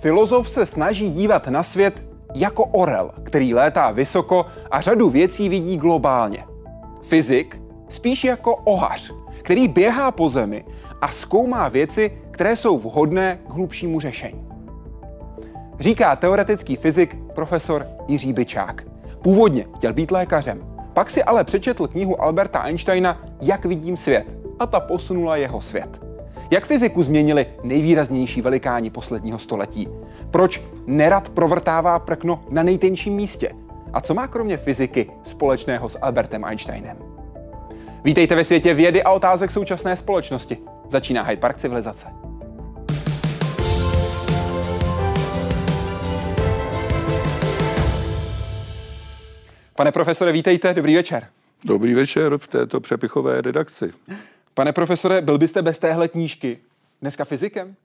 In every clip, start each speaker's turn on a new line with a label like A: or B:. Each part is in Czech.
A: Filozof se snaží dívat na svět jako orel, který létá vysoko a řadu věcí vidí globálně. Fyzik spíš jako ohař, který běhá po zemi a zkoumá věci, které jsou vhodné k hlubšímu řešení. Říká teoretický fyzik profesor Jiří Byčák. Původně chtěl být lékařem, pak si ale přečetl knihu Alberta Einsteina Jak vidím svět a ta posunula jeho svět. Jak fyziku změnili nejvýraznější velikáni posledního století? Proč nerad provrtává prkno na nejtenčím místě? A co má kromě fyziky společného s Albertem Einsteinem? Vítejte ve světě vědy a otázek současné společnosti. Začíná Hyde Park civilizace. Pane profesore, vítejte, dobrý večer.
B: Dobrý večer v této přepichové redakci.
A: Pane profesore, byl byste bez téhle knížky dneska fyzikem?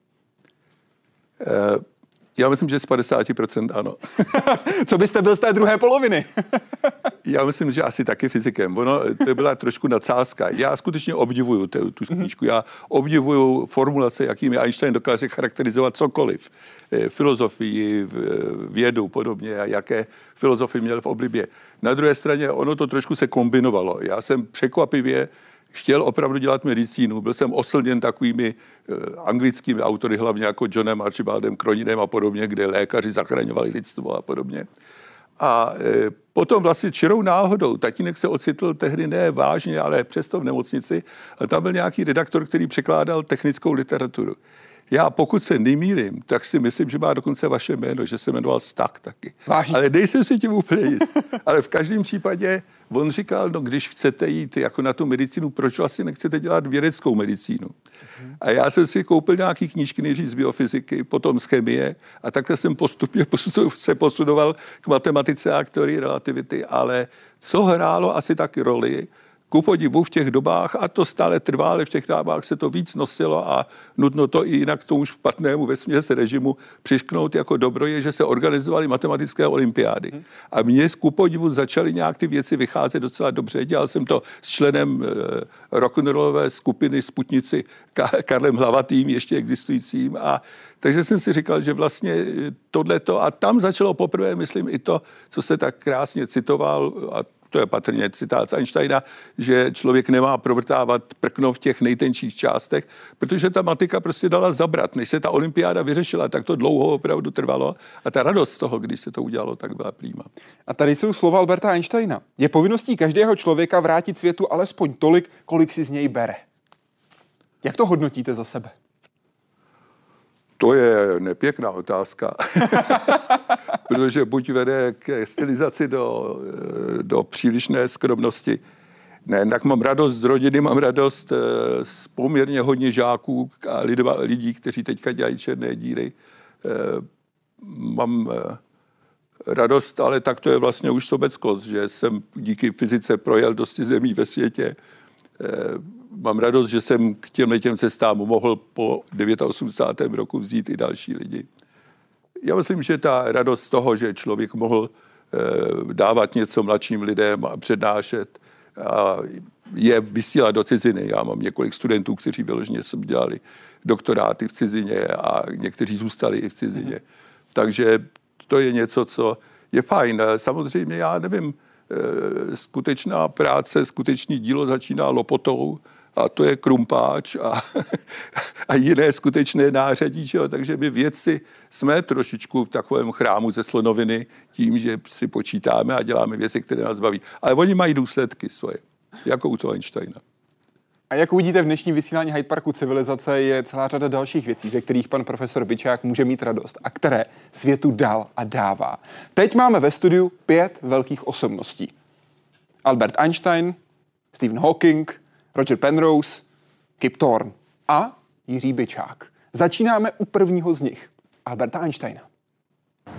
B: Uh, já myslím, že z 50% ano.
A: Co byste byl z té druhé poloviny?
B: Já myslím, že asi taky fyzikem. Ono, to byla trošku nadsázka. Já skutečně obdivuju tu, tu mhm. knížku. Já obdivuju formulace, jakými Einstein dokáže charakterizovat cokoliv. Eh, filozofii, vědu podobně a jaké filozofy měl v oblibě. Na druhé straně ono to trošku se kombinovalo. Já jsem překvapivě chtěl opravdu dělat medicínu. Byl jsem oslněn takovými uh, anglickými autory, hlavně jako Johnem Archibaldem Kroninem a podobně, kde lékaři zachraňovali lidstvo a podobně. A e, potom vlastně čirou náhodou, tatínek se ocitl tehdy ne vážně, ale přesto v nemocnici, a tam byl nějaký redaktor, který překládal technickou literaturu. Já pokud se nemýlím, tak si myslím, že má dokonce vaše jméno, že se jmenoval Stak taky.
A: Vážně?
B: Ale nejsem si tím úplně jist. Ale v každém případě on říkal, no když chcete jít jako na tu medicínu, proč vlastně nechcete dělat vědeckou medicínu? A já jsem si koupil nějaký knížky nejdřív z biofyziky, potom z chemie a takhle jsem postupně se posunoval k matematice a k teorii relativity, ale co hrálo asi taky roli, ku podivu v těch dobách, a to stále trvá, ale v těch dobách se to víc nosilo a nutno to i jinak tomu špatnému vesměs režimu přišknout jako dobro je, že se organizovaly matematické olympiády. A mně ku podivu začaly nějak ty věci vycházet docela dobře. Dělal jsem to s členem e, rock'n'rollové skupiny Sputnici Ka- Karlem Hlavatým, ještě existujícím. A takže jsem si říkal, že vlastně eh, tohleto, a tam začalo poprvé, myslím, i to, co se tak krásně citoval, a to je patrně citát Einsteina, že člověk nemá provrtávat prkno v těch nejtenčích částech, protože ta matika prostě dala zabrat. Než se ta olympiáda vyřešila, tak to dlouho opravdu trvalo a ta radost z toho, když se to udělalo, tak byla přímá.
A: A tady jsou slova Alberta Einsteina. Je povinností každého člověka vrátit světu alespoň tolik, kolik si z něj bere. Jak to hodnotíte za sebe?
B: To je nepěkná otázka, protože buď vede k stylizaci do, do přílišné skromnosti, ne, tak mám radost z rodiny, mám radost eh, z poměrně hodně žáků a lidma, lidí, kteří teďka dělají černé díry. Eh, mám eh, radost, ale tak to je vlastně už sobeckost, že jsem díky fyzice projel dosti zemí ve světě mám radost, že jsem k těm těm cestám mohl po 89. roku vzít i další lidi. Já myslím, že ta radost z toho, že člověk mohl eh, dávat něco mladším lidem a přednášet a je vysílat do ciziny. Já mám několik studentů, kteří vyloženě dělali doktoráty v cizině a někteří zůstali i v cizině. Takže to je něco, co je fajn. Samozřejmě já nevím, eh, skutečná práce, skutečný dílo začíná lopotou a to je krumpáč a, a jiné skutečné nářadí. Že jo? Takže my vědci jsme trošičku v takovém chrámu ze slonoviny tím, že si počítáme a děláme věci, které nás baví. Ale oni mají důsledky svoje, jako u toho Einsteina.
A: A jak uvidíte v dnešním vysílání Hyde Parku civilizace je celá řada dalších věcí, ze kterých pan profesor Byčák může mít radost a které světu dal a dává. Teď máme ve studiu pět velkých osobností. Albert Einstein, Stephen Hawking, Roger Penrose, Kip Thorne a Jiří Byčák. Začínáme u prvního z nich, Alberta Einsteina.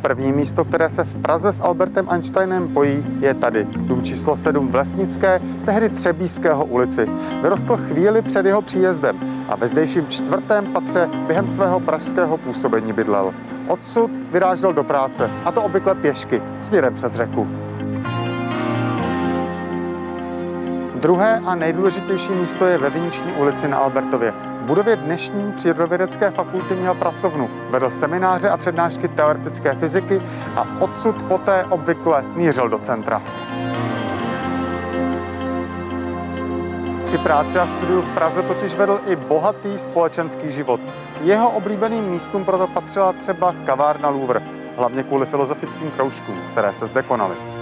C: První místo, které se v Praze s Albertem Einsteinem pojí, je tady. Dům číslo 7 v Lesnické, tehdy Třebíského ulici. Vyrostl chvíli před jeho příjezdem a ve zdejším čtvrtém patře během svého pražského působení bydlel. Odsud vyrážel do práce, a to obvykle pěšky, směrem přes řeku. Druhé a nejdůležitější místo je ve Viniční ulici na Albertově. V budově dnešní přírodovědecké fakulty měl pracovnu, vedl semináře a přednášky teoretické fyziky a odsud poté obvykle mířil do centra. Při práci a studiu v Praze totiž vedl i bohatý společenský život. K jeho oblíbeným místům proto patřila třeba kavárna Louvre, hlavně kvůli filozofickým kroužkům, které se zde konaly.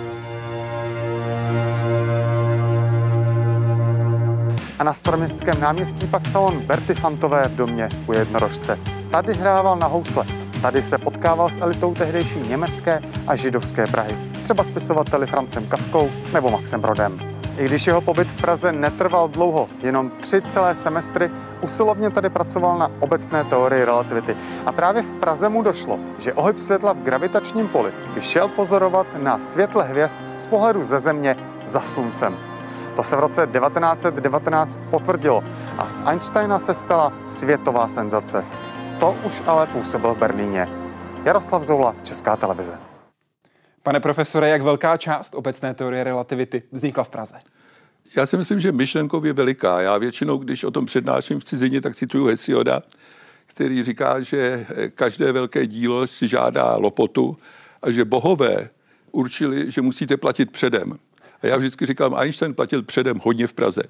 C: Na staroměstském náměstí pak salon Berty Fantové v domě u jednorožce. Tady hrával na housle. Tady se potkával s elitou tehdejší německé a židovské Prahy. Třeba spisovateli Francem Kafkou nebo Maxem Brodem. I když jeho pobyt v Praze netrval dlouho, jenom tři celé semestry, usilovně tady pracoval na obecné teorii relativity. A právě v Praze mu došlo, že ohyb světla v gravitačním poli by šel pozorovat na světle hvězd z pohledu ze Země za Sluncem. To se v roce 1919 potvrdilo a z Einsteina se stala světová senzace. To už ale působil v Berlíně. Jaroslav Zoula, Česká televize.
A: Pane profesore, jak velká část obecné teorie relativity vznikla v Praze?
B: Já si myslím, že myšlenkově veliká. Já většinou, když o tom přednáším v cizině, tak cituju Hesioda, který říká, že každé velké dílo si žádá lopotu a že bohové určili, že musíte platit předem. A já vždycky říkám, Einstein platil předem hodně v Praze.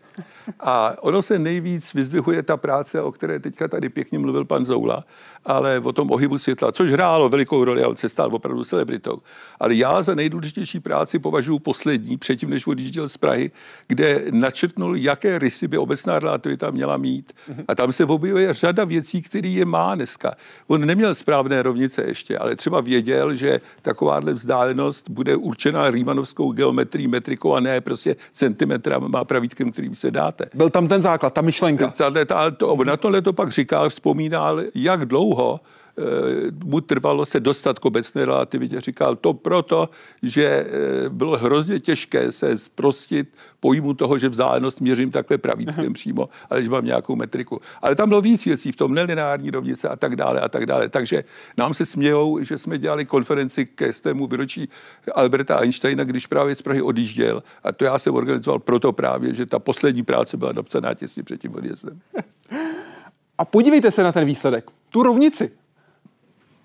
B: A ono se nejvíc vyzdvihuje ta práce, o které teďka tady pěkně mluvil pan Zoula, ale o tom ohybu světla, což hrálo velikou roli a on se stal opravdu celebritou. Ale já za nejdůležitější práci považuji poslední, předtím, než odjížděl z Prahy, kde načrtnul, jaké rysy by obecná relativita měla mít. A tam se objevuje řada věcí, které je má dneska. On neměl správné rovnice ještě, ale třeba věděl, že takováhle vzdálenost bude určena rýmanovskou geometrií, metrikou a ne prostě centimetrama pravítkem, kterým se dáte.
A: Byl tam ten základ, ta myšlenka.
B: Ta, ta, to, na tohle to pak říkal, vzpomínal, jak dlouho eh, mu trvalo se dostat k obecné relativitě. Říkal to proto, že eh, bylo hrozně těžké se zprostit pojmu toho, že vzdálenost měřím takhle pravítkem přímo, ale že mám nějakou metriku. Ale tam bylo víc věcí v tom nelineární rovnice a tak dále a tak dále. Takže nám se smějou, že jsme dělali konferenci ke stému výročí Alberta Einsteina, když právě z Prahy odjížděl. A to já jsem organizoval proto právě, že ta poslední práce byla napsaná těsně před tím odjezdem.
A: A podívejte se na ten výsledek, tu rovnici,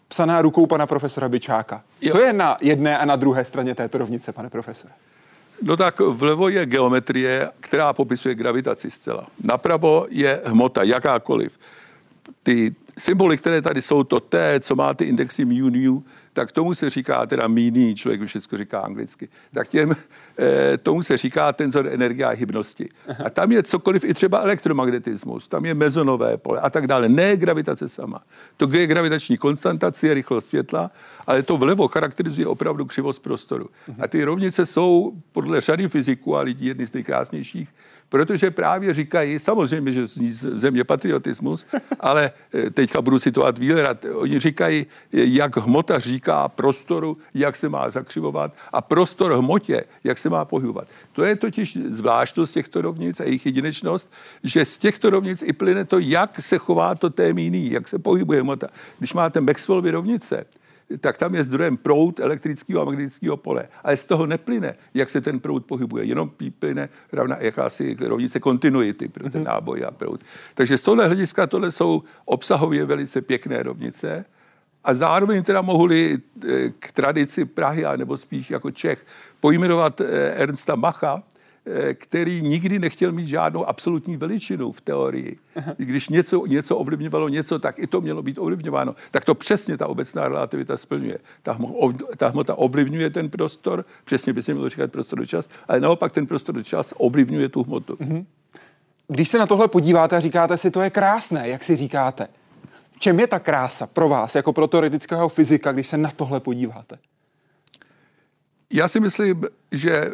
A: psaná rukou pana profesora Byčáka. Jo. Co je na jedné a na druhé straně této rovnice, pane profesore?
B: No tak vlevo je geometrie, která popisuje gravitaci zcela. Napravo je hmota, jakákoliv. Ty symboly, které tady jsou, to T, co má ty indexy mu, nu, tak tomu se říká teda míný, člověk už všechno říká anglicky, tak těm, eh, tomu se říká tenzor energie a hybnosti. A tam je cokoliv, i třeba elektromagnetismus, tam je mezonové pole a tak dále. Ne gravitace sama. To je gravitační konstantace, je rychlost světla, ale to vlevo charakterizuje opravdu křivost prostoru. A ty rovnice jsou podle řady fyziků a lidí jedny z nejkrásnějších, protože právě říkají, samozřejmě, že zní země patriotismus, ale eh, teďka budu citovat Wheelera, oni říkají, jak hmota říká prostoru, jak se má zakřivovat a prostor hmotě, jak se má pohybovat. To je totiž zvláštnost těchto rovnic a jejich jedinečnost, že z těchto rovnic i plyne to, jak se chová to témíný, jak se pohybuje hmota. Když máte Maxwellovy rovnice, tak tam je zdrojem proud elektrického a magnetického pole. Ale z toho neplyne, jak se ten proud pohybuje, jenom plyne rovna, jakási rovnice kontinuity pro ten mhm. náboj a proud. Takže z tohle hlediska tohle jsou obsahově velice pěkné rovnice. A zároveň teda mohli eh, k tradici Prahy, nebo spíš jako Čech, pojmenovat eh, Ernsta Macha, který nikdy nechtěl mít žádnou absolutní veličinu v teorii. Když něco, něco ovlivňovalo něco, tak i to mělo být ovlivňováno. Tak to přesně ta obecná relativita splňuje. Ta, ta hmota ovlivňuje ten prostor, přesně by se mělo říkat prostor do čas, ale naopak ten prostor do čas ovlivňuje tu hmotu. Mhm.
A: Když se na tohle podíváte a říkáte si, to je krásné, jak si říkáte, v čem je ta krása pro vás, jako pro teoretického fyzika, když se na tohle podíváte?
B: Já si myslím, že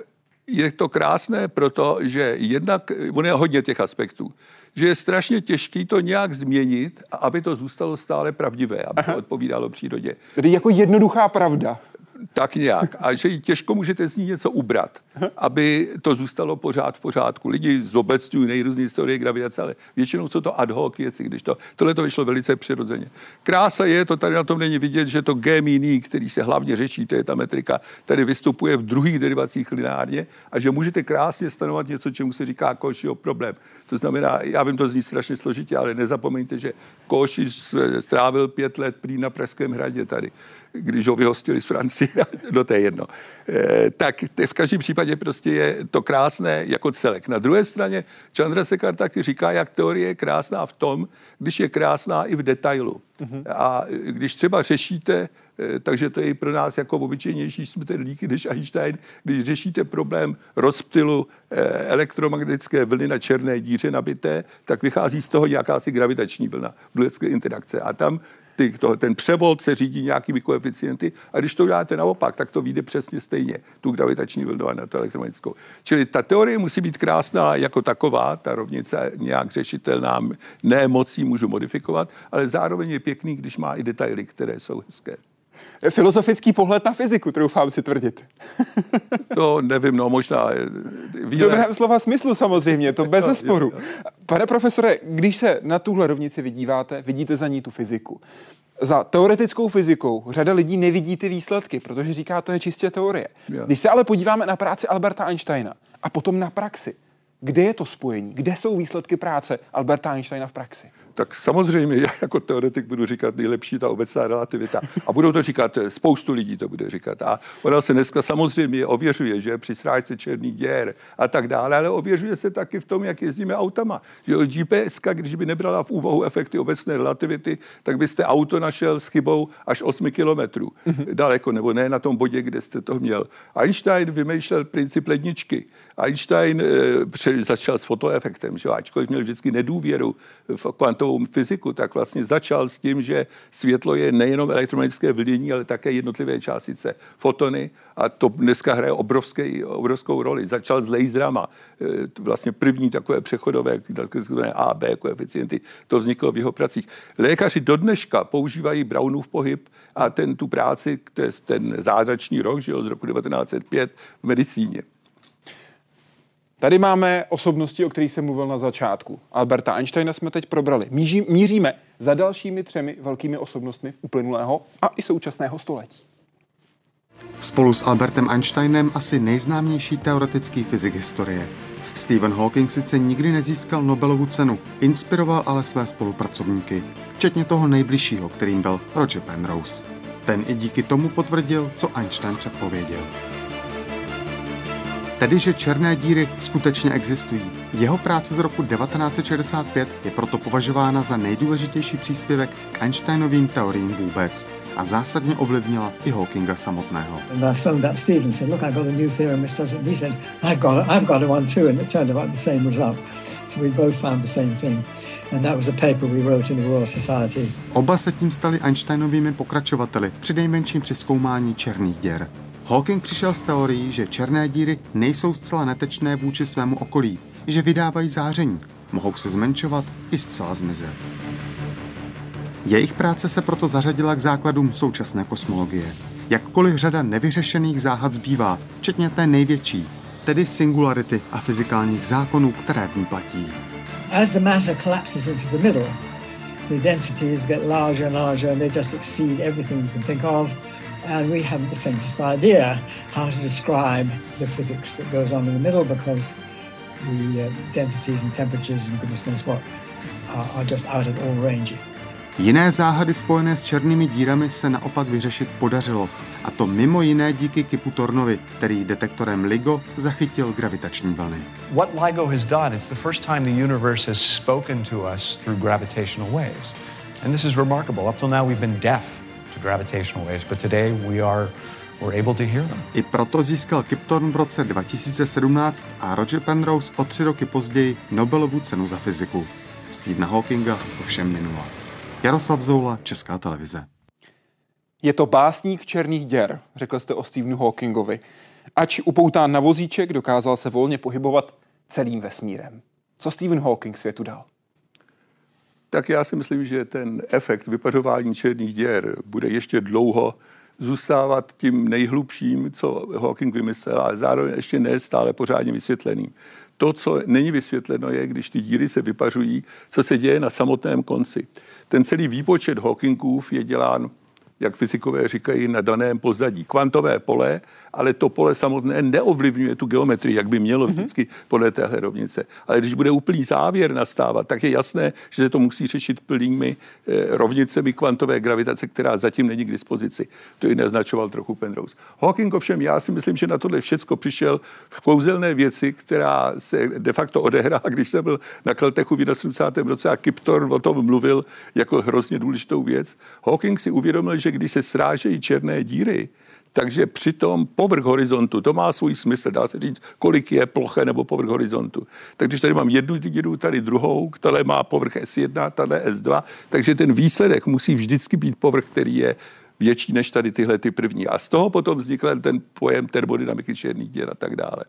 B: je to krásné proto, že jednak, on je hodně těch aspektů, že je strašně těžký to nějak změnit, aby to zůstalo stále pravdivé, aby to odpovídalo přírodě.
A: Tedy jako jednoduchá pravda.
B: Tak nějak. A že těžko můžete z ní něco ubrat. aby to zůstalo pořád v pořádku. Lidi zobecňují nejrůznější historie gravitace, ale většinou jsou to ad hoc věci, když to, tohle to vyšlo velice přirozeně. Krása je, to tady na tom není vidět, že to G míní, který se hlavně řeší, to je ta metrika, tady vystupuje v druhých derivacích lineárně a že můžete krásně stanovat něco, čemu se říká Košiho problém. To znamená, já vím, to zní strašně složitě, ale nezapomeňte, že Koši strávil pět let prý na Pražském hradě tady když ho vyhostili z Francie, no to je jedno. E, tak v každém případě prostě je to krásné jako celek. Na druhé straně Chandrasekhar taky říká, jak teorie je krásná v tom, když je krásná i v detailu. Mm-hmm. A když třeba řešíte, e, takže to je i pro nás jako obyčejnější smrtelníky než Einstein, když řešíte problém rozptylu e, elektromagnetické vlny na černé díře nabité, tak vychází z toho jakási gravitační vlna, bluecké interakce. A tam ty, to, ten převod se řídí nějakými koeficienty a když to uděláte naopak, tak to vyjde přesně stejně, tu gravitační vlnu a na tu elektromagnetickou. Čili ta teorie musí být krásná jako taková, ta rovnice nějak řešitelná, ne mocí můžu modifikovat, ale zároveň je pěkný, když má i detaily, které jsou hezké.
A: Filozofický pohled na fyziku, troufám si tvrdit.
B: to nevím, no možná.
A: V dobrém slova smyslu samozřejmě, to bez zesporu. Pane profesore, když se na tuhle rovnici vidíváte, vidíte za ní tu fyziku. Za teoretickou fyzikou řada lidí nevidí ty výsledky, protože říká, to je čistě teorie. Když se ale podíváme na práci Alberta Einsteina a potom na praxi, kde je to spojení? Kde jsou výsledky práce Alberta Einsteina v praxi?
B: Tak samozřejmě já jako teoretik budu říkat nejlepší ta obecná relativita. A budou to říkat, spoustu lidí to bude říkat. A ona se dneska samozřejmě ověřuje, že při srážce černý děr a tak dále, ale ověřuje se taky v tom, jak jezdíme autama. Že GPS, když by nebrala v úvahu efekty obecné relativity, tak byste auto našel s chybou až 8 kilometrů mm-hmm. daleko, nebo ne na tom bodě, kde jste to měl. Einstein vymýšlel princip ledničky. Einstein e, začal s fotoefektem, že ačkoliv měl vždycky nedůvěru v kvantovou fyziku, tak vlastně začal s tím, že světlo je nejenom elektromagnetické vlnění, ale také jednotlivé částice, fotony a to dneska hraje obrovský, obrovskou roli. Začal s laserama, e, vlastně první takové přechodové A, B koeficienty, to vzniklo v jeho pracích. Lékaři do dneška používají Brownův pohyb a ten tu práci, to je ten zázračný rok, že jo, z roku 1905 v medicíně.
A: Tady máme osobnosti, o kterých jsem mluvil na začátku. Alberta Einsteina jsme teď probrali. Míří, míříme za dalšími třemi velkými osobnostmi uplynulého a i současného století.
D: Spolu s Albertem Einsteinem asi nejznámější teoretický fyzik historie. Stephen Hawking sice nikdy nezískal Nobelovu cenu, inspiroval ale své spolupracovníky, včetně toho nejbližšího, kterým byl Roger Penrose. Ten i díky tomu potvrdil, co Einstein předpověděl tedy že černé díry skutečně existují. Jeho práce z roku 1965 je proto považována za nejdůležitější příspěvek k Einsteinovým teoriím vůbec a zásadně ovlivnila i Hawkinga samotného. Oba se tím stali Einsteinovými pokračovateli, při nejmenším při zkoumání černých děr. Hawking přišel s teorií, že černé díry nejsou zcela netečné vůči svému okolí, že vydávají záření, mohou se zmenšovat i zcela zmizet. Jejich práce se proto zařadila k základům současné kosmologie. Jakkoliv řada nevyřešených záhad zbývá, včetně té největší, tedy singularity a fyzikálních zákonů, které v ní platí. As the matter collapses into the middle, the densities get larger and larger and they just exceed everything you can think of and we haven't the faintest idea how to describe the physics that goes on in the middle because the uh, densities and temperatures and goodness knows what are, are just out of all range. Jiné záhady spojené s černými dírami se naopak vyřešit podařilo, a to mimo jiné díky Kipu Tornovi, který detektorem LIGO zachytil gravitační vlny. What LIGO has done, it's the first time the universe has spoken to us through gravitational waves. And this is remarkable. Up till now we've been deaf gravitational waves, but today we are we're able to hear them. I proto získal Kipton v roce 2017 a Roger Penrose o tři roky později Nobelovu cenu za fyziku. Stephena Hawkinga všem minula. Jaroslav Zoula, Česká televize.
A: Je to básník černých děr, řekl jste o Stephenu Hawkingovi. Ač upoután na vozíček, dokázal se volně pohybovat celým vesmírem. Co Stephen Hawking světu dal?
B: Tak já si myslím, že ten efekt vypařování černých děr bude ještě dlouho zůstávat tím nejhlubším, co Hawking vymyslel, ale zároveň ještě ne stále pořádně vysvětleným. To, co není vysvětleno, je, když ty díry se vypařují, co se děje na samotném konci. Ten celý výpočet Hawkingův je dělán jak fyzikové říkají, na daném pozadí. Kvantové pole ale to pole samotné neovlivňuje tu geometrii, jak by mělo mhm. vždycky podle téhle rovnice. Ale když bude úplný závěr nastávat, tak je jasné, že se to musí řešit plnými eh, rovnicemi kvantové gravitace, která zatím není k dispozici. To i naznačoval trochu Penrose. Hawking ovšem, já si myslím, že na tohle všecko přišel v kouzelné věci, která se de facto odehrála, když jsem byl na Keltechu v 71. roce a Kiptor o tom mluvil jako hrozně důležitou věc. Hawking si uvědomil, že když se srážejí černé díry, takže přitom povrch horizontu, to má svůj smysl, dá se říct, kolik je ploché nebo povrch horizontu. Tak když tady mám jednu díru, tady druhou, která má povrch S1, tady S2, takže ten výsledek musí vždycky být povrch, který je větší než tady tyhle ty první. A z toho potom vznikl ten pojem termodynamiky černých děr a tak dále.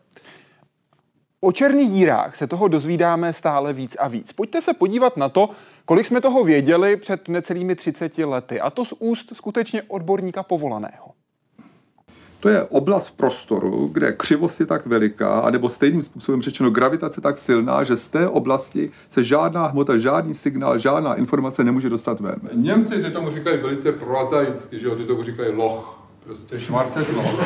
A: O černých dírách se toho dozvídáme stále víc a víc. Pojďte se podívat na to, kolik jsme toho věděli před necelými 30 lety, a to z úst skutečně odborníka povolaného.
E: To je oblast prostoru, kde křivost je tak veliká, anebo stejným způsobem řečeno gravitace tak silná, že z té oblasti se žádná hmota, žádný signál, žádná informace nemůže dostat ven.
F: Němci ty tomu říkají velice prozaicky, že jo, ty tomu říkají loch, prostě švarces loch.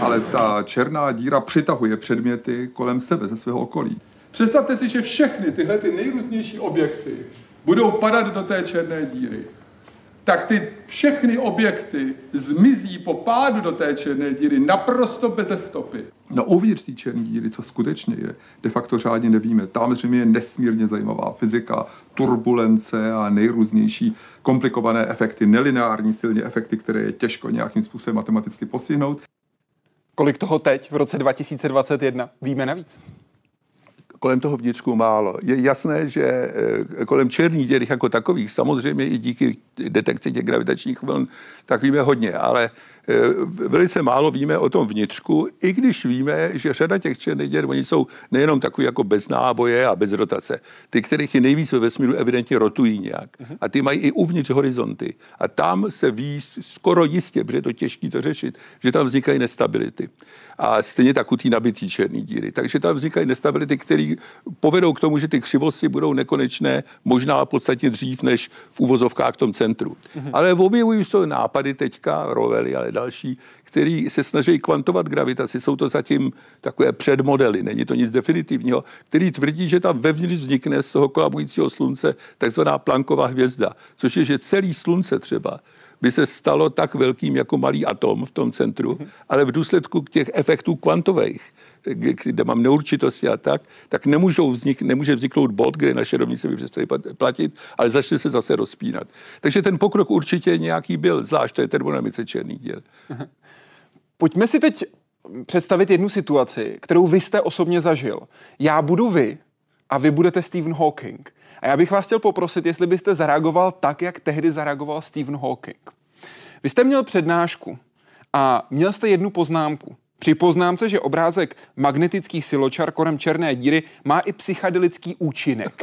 E: Ale ta černá díra přitahuje předměty kolem sebe, ze svého okolí.
F: Představte si, že všechny tyhle ty nejrůznější objekty budou padat do té černé díry tak ty všechny objekty zmizí po pádu do té černé díry naprosto bez stopy.
E: No uvnitř té černé díry, co skutečně je, de facto řádně nevíme. Tam zřejmě je nesmírně zajímavá fyzika, turbulence a nejrůznější komplikované efekty, nelineární silně efekty, které je těžko nějakým způsobem matematicky postihnout.
A: Kolik toho teď v roce 2021 víme navíc?
B: Kolem toho vnitřku málo. Je jasné, že eh, kolem černých děr jako takových, samozřejmě i díky detekci těch gravitačních vln, tak víme hodně, ale velice málo víme o tom vnitřku, i když víme, že řada těch černých děr, oni jsou nejenom takový jako bez náboje a bez rotace. Ty, kterých je nejvíc ve vesmíru, evidentně rotují nějak. Mhm. A ty mají i uvnitř horizonty. A tam se ví skoro jistě, protože je to těžké to řešit, že tam vznikají nestability. A stejně tak u té nabitý černé díry. Takže tam vznikají nestability, které povedou k tomu, že ty křivosti budou nekonečné, možná podstatně dřív než v uvozovkách v tom centru. Mm-hmm. Ale objevují se nápady teďka, Rovely, ale další, který se snaží kvantovat gravitaci. Jsou to zatím takové předmodely, není to nic definitivního, který tvrdí, že tam vevnitř vznikne z toho kolabujícího slunce takzvaná planková hvězda, což je, že celý slunce třeba by se stalo tak velkým jako malý atom v tom centru, ale v důsledku těch efektů kvantových, kde mám neurčitosti a tak, tak nemůžou vznik, nemůže vzniknout bod, kde naše rovnice by přestali platit, ale začne se zase rozpínat. Takže ten pokrok určitě nějaký byl, zvlášť to je termodynamice černých děl.
A: Pojďme si teď představit jednu situaci, kterou vy jste osobně zažil. Já budu vy a vy budete Stephen Hawking. A já bych vás chtěl poprosit, jestli byste zareagoval tak, jak tehdy zareagoval Stephen Hawking. Vy jste měl přednášku a měl jste jednu poznámku. Při poznámce, že obrázek magnetických siločar kolem černé díry má i psychedelický účinek.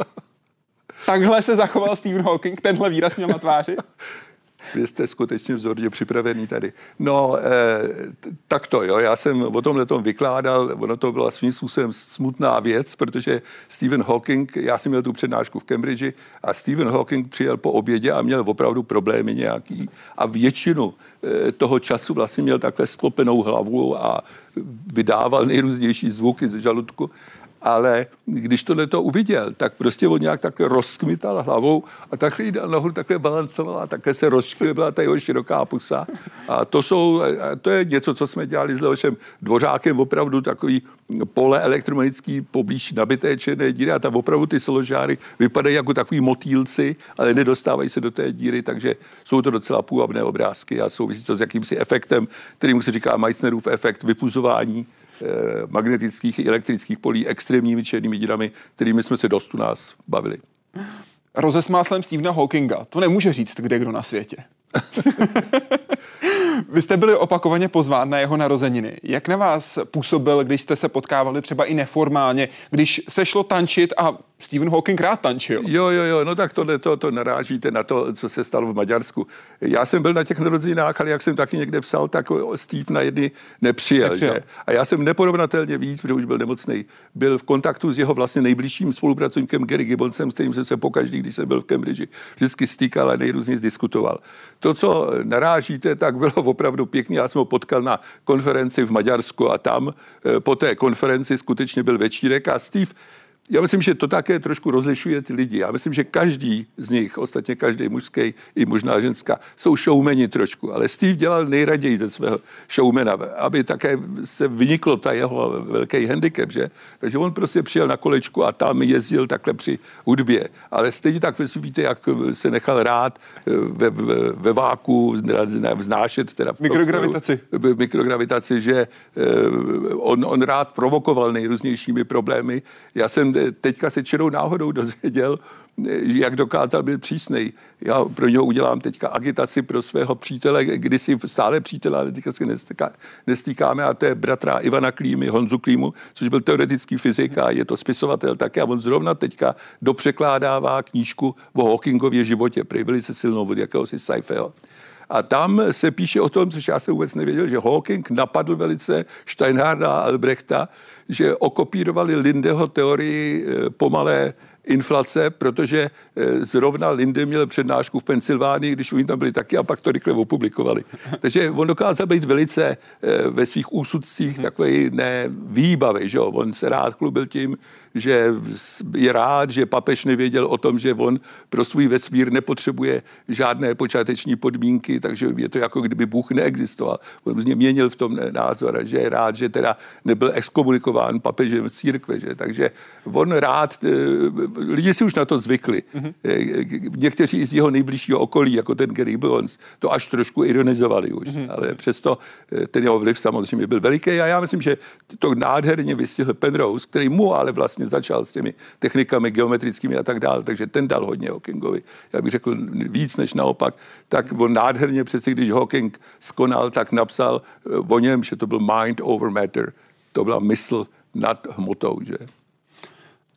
A: Takhle se zachoval Stephen Hawking, tenhle výraz měl na tváři?
B: Vy jste skutečně vzorně připravený tady. No, eh, tak to, jo. Já jsem o tomhle tom vykládal, ono to byla svým způsobem smutná věc, protože Stephen Hawking, já jsem měl tu přednášku v Cambridge a Stephen Hawking přijel po obědě a měl opravdu problémy nějaký a většinu eh, toho času vlastně měl takhle sklopenou hlavu a vydával nejrůznější zvuky z žaludku ale když tohle to uviděl, tak prostě on nějak takhle rozkmital hlavou a takhle jí dal nahoru, takhle balancoval a takhle se rozšklibila ta jeho široká pusa. A to, jsou, to je něco, co jsme dělali s Leošem Dvořákem, opravdu takový pole elektromagnetický poblíž nabité černé díry a tam opravdu ty soložáry vypadají jako takový motýlci, ale nedostávají se do té díry, takže jsou to docela půvabné obrázky a souvisí to s jakýmsi efektem, kterým se říká Meissnerův efekt vypuzování magnetických i elektrických polí extrémními černými dírami, kterými jsme se dost u nás bavili.
A: Rozesmáslem Stephena Hawkinga. To nemůže říct kde kdo na světě. Vy jste byli opakovaně pozván na jeho narozeniny. Jak na vás působil, když jste se potkávali třeba i neformálně, když se šlo tančit a Stephen Hawking rád tančil.
B: Jo, jo, jo, no tak to, to, to narážíte na to, co se stalo v Maďarsku. Já jsem byl na těch narozeninách, ale jak jsem taky někde psal, tak Steve na jedny nepřijel. nepřijel. Že? A já jsem neporovnatelně víc, protože už byl nemocný, byl v kontaktu s jeho vlastně nejbližším spolupracovníkem Gary Gibbonsem, s kterým jsem se pokaždý, když jsem byl v Cambridge, vždycky stýkal a nejrůzněji diskutoval. To, co narážíte, tak bylo opravdu pěkný. Já jsem ho potkal na konferenci v Maďarsku a tam eh, po té konferenci skutečně byl večírek a Steve já myslím, že to také trošku rozlišuje ty lidi. Já myslím, že každý z nich, ostatně každý mužský i možná ženská, jsou showmeni trošku, ale Steve dělal nejraději ze svého showmana, aby také se vyniklo ta jeho velký handicap, že? Takže on prostě přijel na kolečku a tam jezdil takhle při hudbě. Ale stejně tak víte, jak se nechal rád eh, ve, ve, ve váku vznášet teda v
A: mikrogravitaci.
B: V mikrogravitaci, že eh, on, on rád provokoval nejrůznějšími problémy. Já jsem teďka se čirou náhodou dozvěděl, jak dokázal být přísnej. Já pro něho udělám teďka agitaci pro svého přítele, kdysi stále přítele, ale teďka se nestýkáme, a to je bratra Ivana Klímy, Honzu Klímu, což byl teoretický fyzik a je to spisovatel také. A on zrovna teďka dopřekládává knížku o Hawkingově životě, prý velice silnou od jakéhosi Saifeho. A tam se píše o tom, což já jsem vůbec nevěděl, že Hawking napadl velice Steinharda a Albrechta, že okopírovali Lindeho teorii eh, pomalé inflace, protože eh, zrovna Linde měl přednášku v Pensylvánii, když oni tam byli taky a pak to rychle opublikovali. Takže on dokázal být velice eh, ve svých úsudcích takový nevýbavý, že jo? On se rád chlubil tím, že je rád, že papež nevěděl o tom, že on pro svůj vesmír nepotřebuje žádné počáteční podmínky, takže je to jako kdyby Bůh neexistoval. On mě měnil v tom názor, že je rád, že teda nebyl exkomunikován papežem z církve, že? takže on rád, eh, lidi si už na to zvykli. Mm-hmm. Někteří z jeho nejbližšího okolí, jako ten Gary Bones, to až trošku ironizovali už, mm-hmm. ale přesto eh, ten jeho vliv samozřejmě byl veliký a já myslím, že to nádherně vystihl Penrose, který mu ale vlastně začal s těmi technikami geometrickými a tak dále, takže ten dal hodně Hawkingovi. Já bych řekl víc než naopak, tak on nádherně přeci, když Hawking skonal, tak napsal o něm, že to byl mind over matter. To byla mysl nad hmotou, že?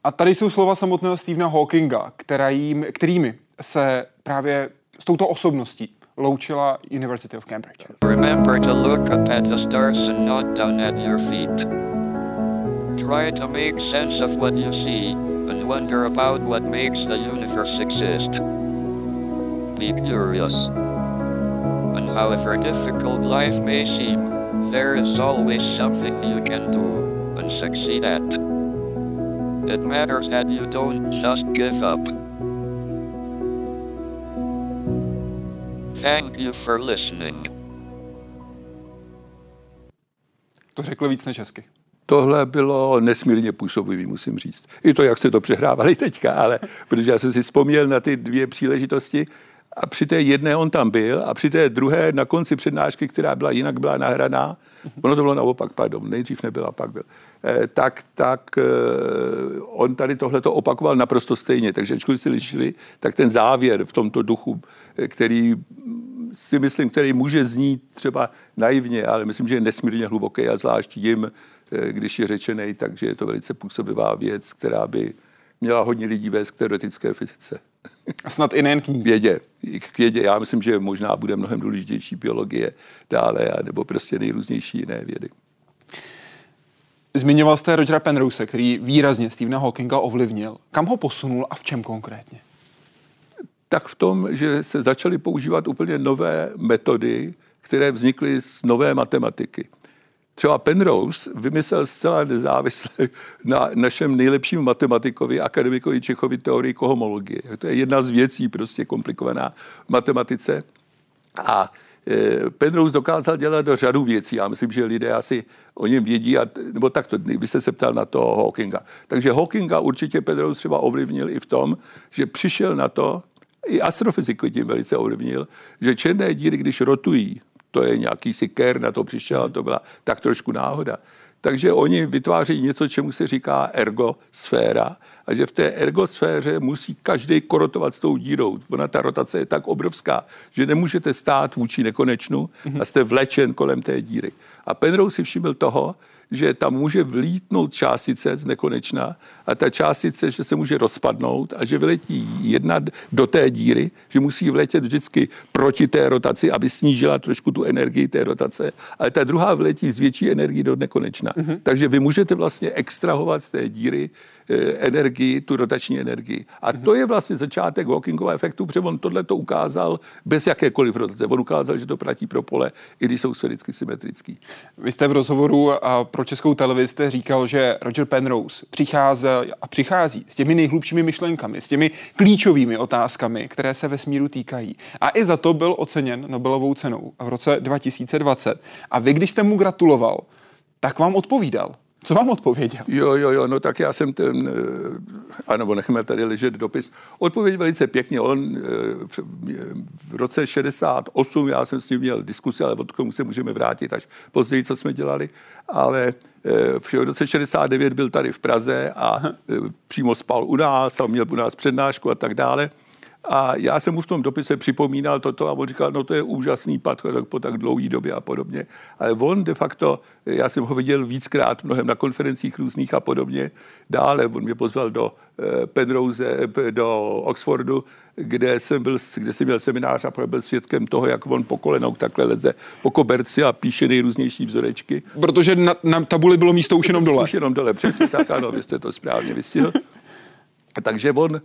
A: A tady jsou slova samotného Stephena Hawkinga, kterým, kterými se právě s touto osobností loučila University of Cambridge. Remember to look up at the stars and not down at your feet. Try to make sense of what you see, and wonder about what makes the universe exist. Be curious. And however difficult life may seem, there is always something you can do and succeed at. It matters that you don't just give up. Thank you for listening. To řekl víc než hezky.
B: tohle bylo nesmírně působivý, musím říct. I to, jak jste to přehrávali teďka, ale protože já jsem si vzpomněl na ty dvě příležitosti a při té jedné on tam byl a při té druhé na konci přednášky, která byla jinak byla nahraná, ono to bylo naopak, pardon, nejdřív nebyla, pak byl, eh, tak, tak eh, on tady tohle to opakoval naprosto stejně, takže ačkoliv si lišili, tak ten závěr v tomto duchu, eh, který si myslím, který může znít třeba naivně, ale myslím, že je nesmírně hluboký a zvlášť jim když je řečený, takže je to velice působivá věc, která by měla hodně lidí vést k teoretické fyzice.
A: A snad i nejen k ní.
B: Vědě. K vědě. Já myslím, že možná bude mnohem důležitější biologie dále, nebo prostě nejrůznější jiné vědy.
A: Zmiňoval jste Rogera Penrose, který výrazně Stephena Hawkinga ovlivnil. Kam ho posunul a v čem konkrétně?
B: Tak v tom, že se začaly používat úplně nové metody, které vznikly z nové matematiky. Třeba Penrose vymyslel zcela nezávisle na našem nejlepším matematikovi, akademikovi Čechovi teorii kohomologie. To je jedna z věcí prostě komplikovaná v matematice. A e, Penrose dokázal dělat do řadu věcí. Já myslím, že lidé asi o něm vědí, a, nebo tak to, vy jste se ptal na toho Hawkinga. Takže Hawkinga určitě Penrose třeba ovlivnil i v tom, že přišel na to, i astrofyziku tím velice ovlivnil, že černé díry, když rotují, to je nějaký si ker, na to přišel, to byla tak trošku náhoda, Takže oni vytvářejí něco, čemu se říká ergosféra a že v té ergosféře musí každý korotovat s tou dírou. Ona ta rotace je tak obrovská, že nemůžete stát vůči nekonečnu a jste vlečen kolem té díry. A Penrose si všiml toho, že tam může vlítnout částice z nekonečna a ta částice, že se může rozpadnout a že vyletí jedna do té díry, že musí vletět vždycky proti té rotaci, aby snížila trošku tu energii té rotace, ale ta druhá vletí z větší energii do nekonečna. Mm-hmm. Takže vy můžete vlastně extrahovat z té díry e, energii, tu rotační energii. A mm-hmm. to je vlastně začátek Hawkingova efektu, protože on tohle to ukázal bez jakékoliv rotace. On ukázal, že to platí pro pole, i když jsou sfericky symetrický.
A: Vy jste v rozhovoru pro českou televizi jste říkal, že Roger Penrose přichází a přichází s těmi nejhlubšími myšlenkami, s těmi klíčovými otázkami, které se vesmíru týkají. A i za to byl oceněn Nobelovou cenou v roce 2020. A vy, když jste mu gratuloval, tak vám odpovídal. Co vám odpověděl?
B: Jo, jo, jo, no tak já jsem ten, eh, ano, nechme tady ležet dopis. Odpověď velice pěkně. On eh, v roce 68, já jsem s ním měl diskusi, ale od tomu se můžeme vrátit až později, co jsme dělali, ale eh, v roce 69 byl tady v Praze a přímo spal u nás a měl u nás přednášku a tak dále. A já jsem mu v tom dopise připomínal toto a on říkal, no to je úžasný pad po tak dlouhé době a podobně. Ale on de facto, já jsem ho viděl víckrát mnohem na konferencích různých a podobně. Dále on mě pozval do eh, Penrose, eh, do Oxfordu, kde jsem, byl, kde jsem měl seminář a byl svědkem toho, jak on po kolenou takhle leze po koberci a píše nejrůznější vzorečky.
A: Protože na, na tabuli bylo místo už jenom dole.
B: Už jenom dole, přesně tak, ano, vy jste to správně vystihl. Takže on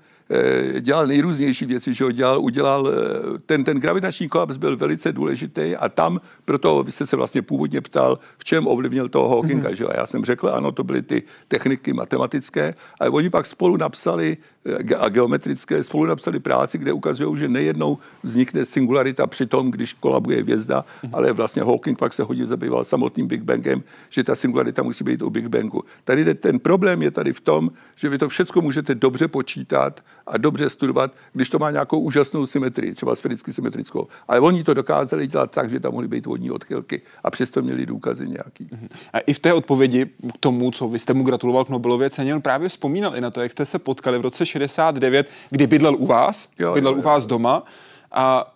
B: dělal nejrůznější věci, že ho dělal, udělal, eh, ten, ten gravitační kolaps byl velice důležitý a tam, proto vy jste se vlastně původně ptal, v čem ovlivnil toho Hawkinga, mm-hmm. že a já jsem řekl, ano, to byly ty techniky matematické, ale oni pak spolu napsali eh, a geometrické, spolu napsali práci, kde ukazují, že nejednou vznikne singularita při tom, když kolabuje hvězda, mm-hmm. ale vlastně Hawking pak se hodně zabýval samotným Big Bangem, že ta singularita musí být u Big Bangu. Tady ten problém je tady v tom, že vy to všechno můžete dobře počítat a dobře studovat, když to má nějakou úžasnou symetrii, třeba sfericky symetrickou. Ale oni to dokázali dělat tak, že tam mohly být vodní odchylky a přesto měli důkazy nějaký.
A: A i v té odpovědi k tomu, co vy jste mu gratuloval k Nobelově ceně, on právě vzpomínal i na to, jak jste se potkali v roce 69, kdy bydlel u vás, jo, bydlel jo, jo. u vás doma a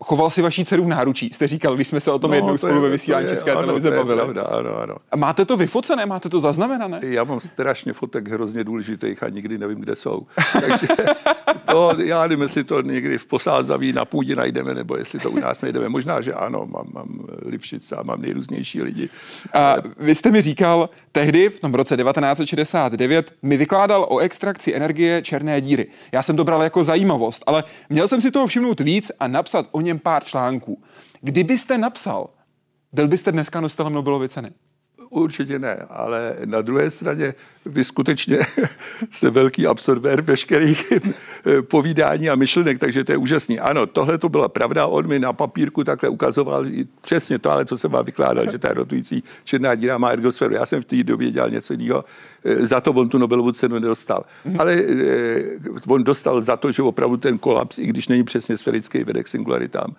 A: choval si vaší dceru v náručí, jste říkal, když jsme se o tom no, jednou to spolu je, ve vysílání České ano, televize bavili.
B: Pravda, ano, ano.
A: A máte to vyfocené, máte to zaznamenané?
B: Já mám strašně fotek hrozně důležitých a nikdy nevím, kde jsou. Takže to, já nevím, jestli to někdy v Posázaví na půdě najdeme, nebo jestli to u nás najdeme. Možná, že ano, mám, mám a mám nejrůznější lidi.
A: A vy jste mi říkal, tehdy v tom roce 1969 mi vykládal o extrakci energie černé díry. Já jsem to bral jako zajímavost, ale měl jsem si toho všimnout víc a napsat o něm pár článků. Kdybyste napsal, byl byste dneska nositelem Nobelovy ceny?
B: Určitě ne, ale na druhé straně vy skutečně jste velký absorbér veškerých povídání a myšlenek, takže to je úžasný. Ano, tohle to byla pravda, on mi na papírku takhle ukazoval přesně to, ale co jsem vám vykládal, že ta rotující černá díra má ergosféru. Já jsem v té době dělal něco jiného, eh, za to on tu Nobelovu cenu nedostal. Mhm. Ale eh, on dostal za to, že opravdu ten kolaps, i když není přesně sferický, vede k singularitám.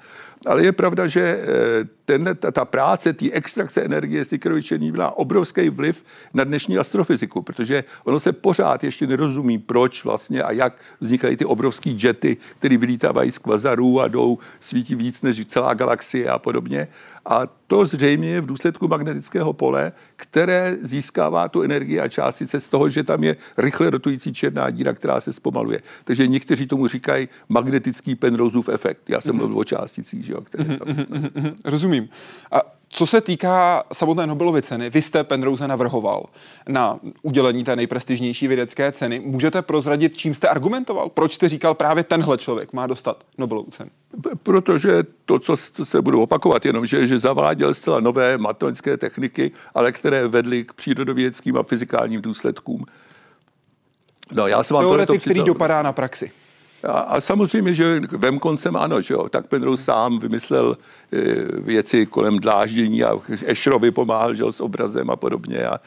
B: Ale je pravda, že eh, ten, ta, ta práce, ty extrakce energie z té krvičení měla obrovský vliv na dnešní astrofyziku, protože ono se pořád ještě nerozumí, proč vlastně a jak vznikají ty obrovské jety, které vylítávají z kvazarů a jdou, svítí víc než celá galaxie a podobně. A to zřejmě je v důsledku magnetického pole, které získává tu energii a částice z toho, že tam je rychle rotující černá díra, která se zpomaluje. Takže někteří tomu říkají magnetický Penroseův efekt. Já jsem mluvil o částicích, že jo, které tam...
A: Rozumím. A co se týká samotné Nobelovy ceny, vy jste Penrose navrhoval na udělení té nejprestižnější vědecké ceny. Můžete prozradit, čím jste argumentoval? Proč jste říkal, právě tenhle člověk má dostat Nobelovu cenu?
B: Protože to, co se budu opakovat, jenom, že, zaváděl zcela nové matematické techniky, ale které vedly k přírodovědeckým a fyzikálním důsledkům.
A: No, já jsem vám Teoretik, který dopadá na praxi.
B: A, a samozřejmě, že vem koncem ano, že jo. Tak Penrose sám vymyslel e, věci kolem dláždění a Ešrovi pomáhal, že jo, s obrazem a podobně. A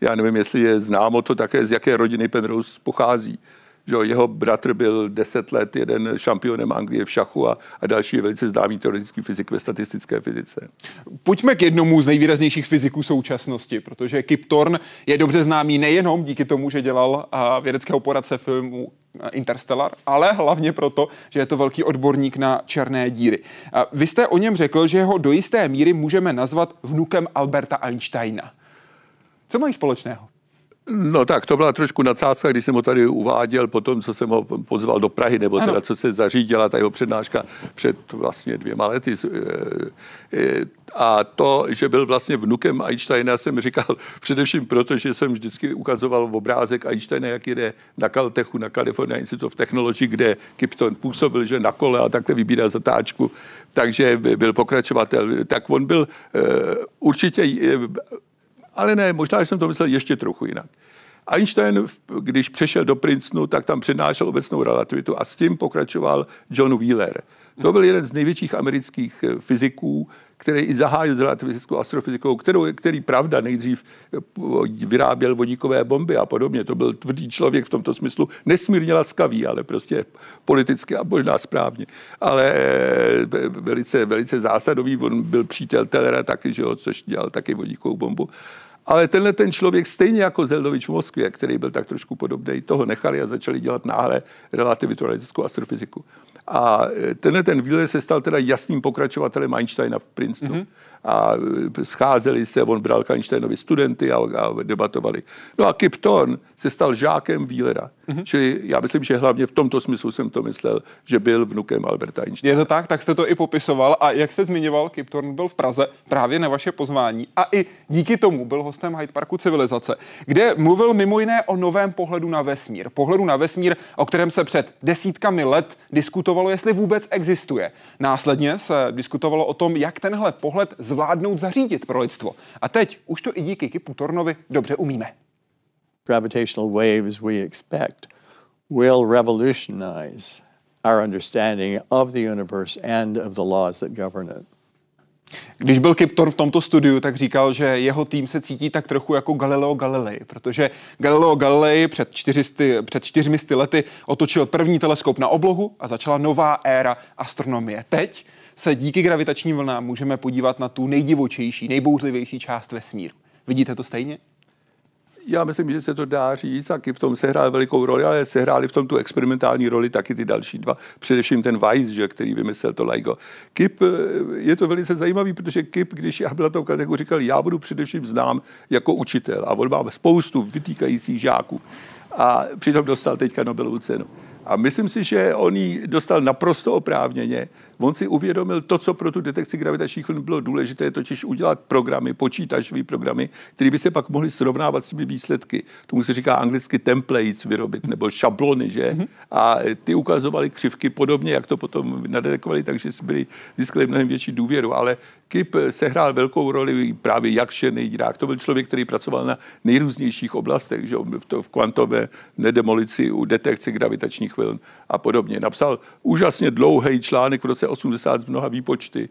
B: já nevím, jestli je známo to také, z jaké rodiny Penrose pochází. Že jeho bratr byl deset let jeden šampionem Anglie v šachu a, a další je velice známý teoretický fyzik ve statistické fyzice.
A: Pojďme k jednomu z nejvýraznějších fyziků současnosti, protože Kip Thorne je dobře známý nejenom díky tomu, že dělal vědeckého poradce filmu Interstellar, ale hlavně proto, že je to velký odborník na černé díry. Vy jste o něm řekl, že ho do jisté míry můžeme nazvat vnukem Alberta Einsteina. Co mají společného?
B: No tak, to byla trošku nadsázka, když jsem ho tady uváděl po tom, co jsem ho pozval do Prahy, nebo ano. teda co se zařídila ta jeho přednáška před vlastně dvěma lety. Eh, eh, a to, že byl vlastně vnukem Einsteina, jsem říkal především proto, že jsem vždycky ukazoval v obrázek Einsteina, jak jde na Caltechu, na California Institute of Technology, kde Kipton působil, že na kole a takhle vybíral zatáčku, takže byl pokračovatel. Tak on byl uh, určitě ale ne, možná jsem to myslel ještě trochu jinak. Einstein, když přešel do Princetonu, tak tam přednášel obecnou relativitu a s tím pokračoval John Wheeler. To byl jeden z největších amerických eh, fyziků, který i zahájil s relativistickou astrofyzikou, kterou, který pravda nejdřív eh, vyráběl vodíkové bomby a podobně. To byl tvrdý člověk v tomto smyslu, nesmírně laskavý, ale prostě politicky a možná správně. Ale eh, velice, velice zásadový, on byl přítel Tellera taky, že jo, což dělal taky vodíkovou bombu. Ale tenhle ten člověk, stejně jako Zeldovič v Moskvě, který byl tak trošku podobný, toho nechali a začali dělat náhle relativitu, astrofyziku. A e, tenhle ten Wheeler se stal teda jasným pokračovatelem Einsteina v Princetonu. Mm-hmm a e, scházeli se, on bral Einsteinovi studenty a, a debatovali. No a Kip Thorne se stal žákem Wheelera. Mm-hmm. Čili já myslím, že hlavně v tomto smyslu jsem to myslel, že byl vnukem Alberta Einsteina.
A: Je to tak, tak jste to i popisoval a jak jste zmiňoval, Kip Thorne byl v Praze právě na vaše pozvání a i díky tomu byl hostem Hyde Parku civilizace, kde mluvil mimo jiné o novém pohledu na vesmír. Pohledu na vesmír, o kterém se před desítkami let diskutovalo, jestli vůbec existuje. Následně se diskutovalo o tom, jak tenhle pohled z zvládnout zařídit pro lidstvo. A teď už to i díky Kipu Tornovi dobře umíme.
G: Gravitational waves we expect will revolutionize our understanding of the universe and of the laws that govern it.
A: Když byl Kiptor v tomto studiu, tak říkal, že jeho tým se cítí tak trochu jako Galileo Galilei, protože Galileo Galilei před, 400, před 400 lety otočil první teleskop na oblohu a začala nová éra astronomie. Teď se díky gravitačním vlnám můžeme podívat na tu nejdivočejší, nejbouřlivější část vesmíru. Vidíte to stejně?
B: Já myslím, že se to dá říct, taky v tom sehrál velikou roli, ale sehráli v tom tu experimentální roli taky ty další dva. Především ten Weiss, že, který vymyslel to LIGO. Kip eh, je to velice zajímavý, protože Kip, když já byl na tom kategorii, říkal, já budu především znám jako učitel a on má spoustu vytýkajících žáků. A přitom dostal teďka Nobelovu cenu. A myslím si, že on ji dostal naprosto oprávněně. On si uvědomil to, co pro tu detekci gravitačních vln bylo důležité, totiž udělat programy, počítačové programy, které by se pak mohly srovnávat s těmi výsledky. Tomu se říká anglicky templates vyrobit, nebo šablony, že? A ty ukazovali křivky podobně, jak to potom nadetekovali, takže byli, získali mnohem větší důvěru. Ale Kip sehrál velkou roli právě jak všený dírák. To byl člověk, který pracoval na nejrůznějších oblastech, že? V, to, v kvantové nedemolici, u detekce gravitačních vln a podobně. Napsal úžasně dlouhý článek v roce 80 z mnoha výpočty.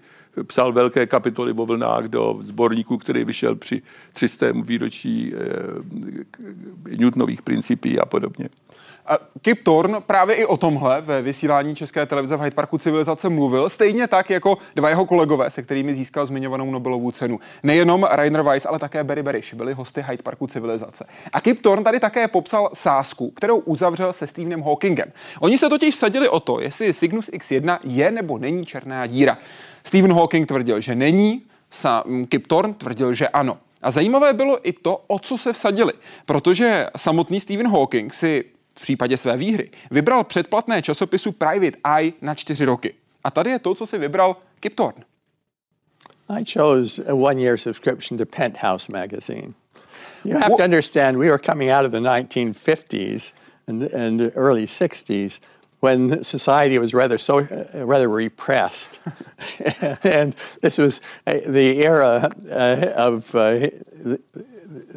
B: Psal velké kapitoly o vlnách do sborníku, který vyšel při 300. výročí eh, Newtonových principí a podobně.
A: Kip Thorne právě i o tomhle ve vysílání České televize v Hyde Parku civilizace mluvil, stejně tak jako dva jeho kolegové, se kterými získal zmiňovanou Nobelovu cenu. Nejenom Rainer Weiss, ale také Barry Barish byli hosty Hyde Parku civilizace. A Kip Thorne tady také popsal sásku, kterou uzavřel se Stephenem Hawkingem. Oni se totiž vsadili o to, jestli Cygnus X1 je nebo není černá díra. Stephen Hawking tvrdil, že není, Kip Thorne tvrdil, že ano. A zajímavé bylo i to, o co se vsadili, protože samotný Stephen Hawking si v případě své výhry vybral předplatné časopisu Private Eye na čtyři roky. A tady je to, co si vybral Kip Thorne.
G: I chose a one-year subscription to Penthouse magazine. You have to understand, we were coming out of the 1950s and, and early 60s when society was rather so uh, rather repressed, and this was uh, the era uh, of uh,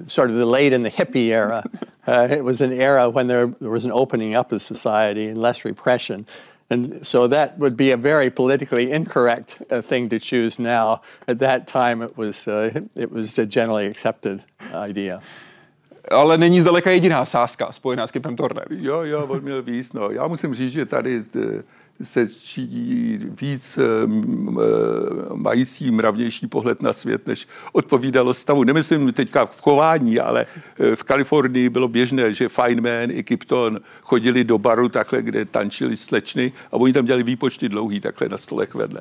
G: sort of the late in the hippie era. Uh, it was an era when there, there, was an opening up of society and less repression. And so that would be a very politically incorrect uh, thing to choose now. At that time, it was, it was a generally accepted idea.
A: Ale není zdaleka jediná sázka spojená s Kipem Tornem.
B: Jo, jo, on měl víc. No. Já musím říct, že tady t- se třídí víc um, mající mravnější pohled na svět, než odpovídalo stavu. Nemyslím teďka v chování, ale v Kalifornii bylo běžné, že Feynman i Kipton chodili do baru takhle, kde tančili slečny a oni tam dělali výpočty dlouhý takhle na stolech vedle.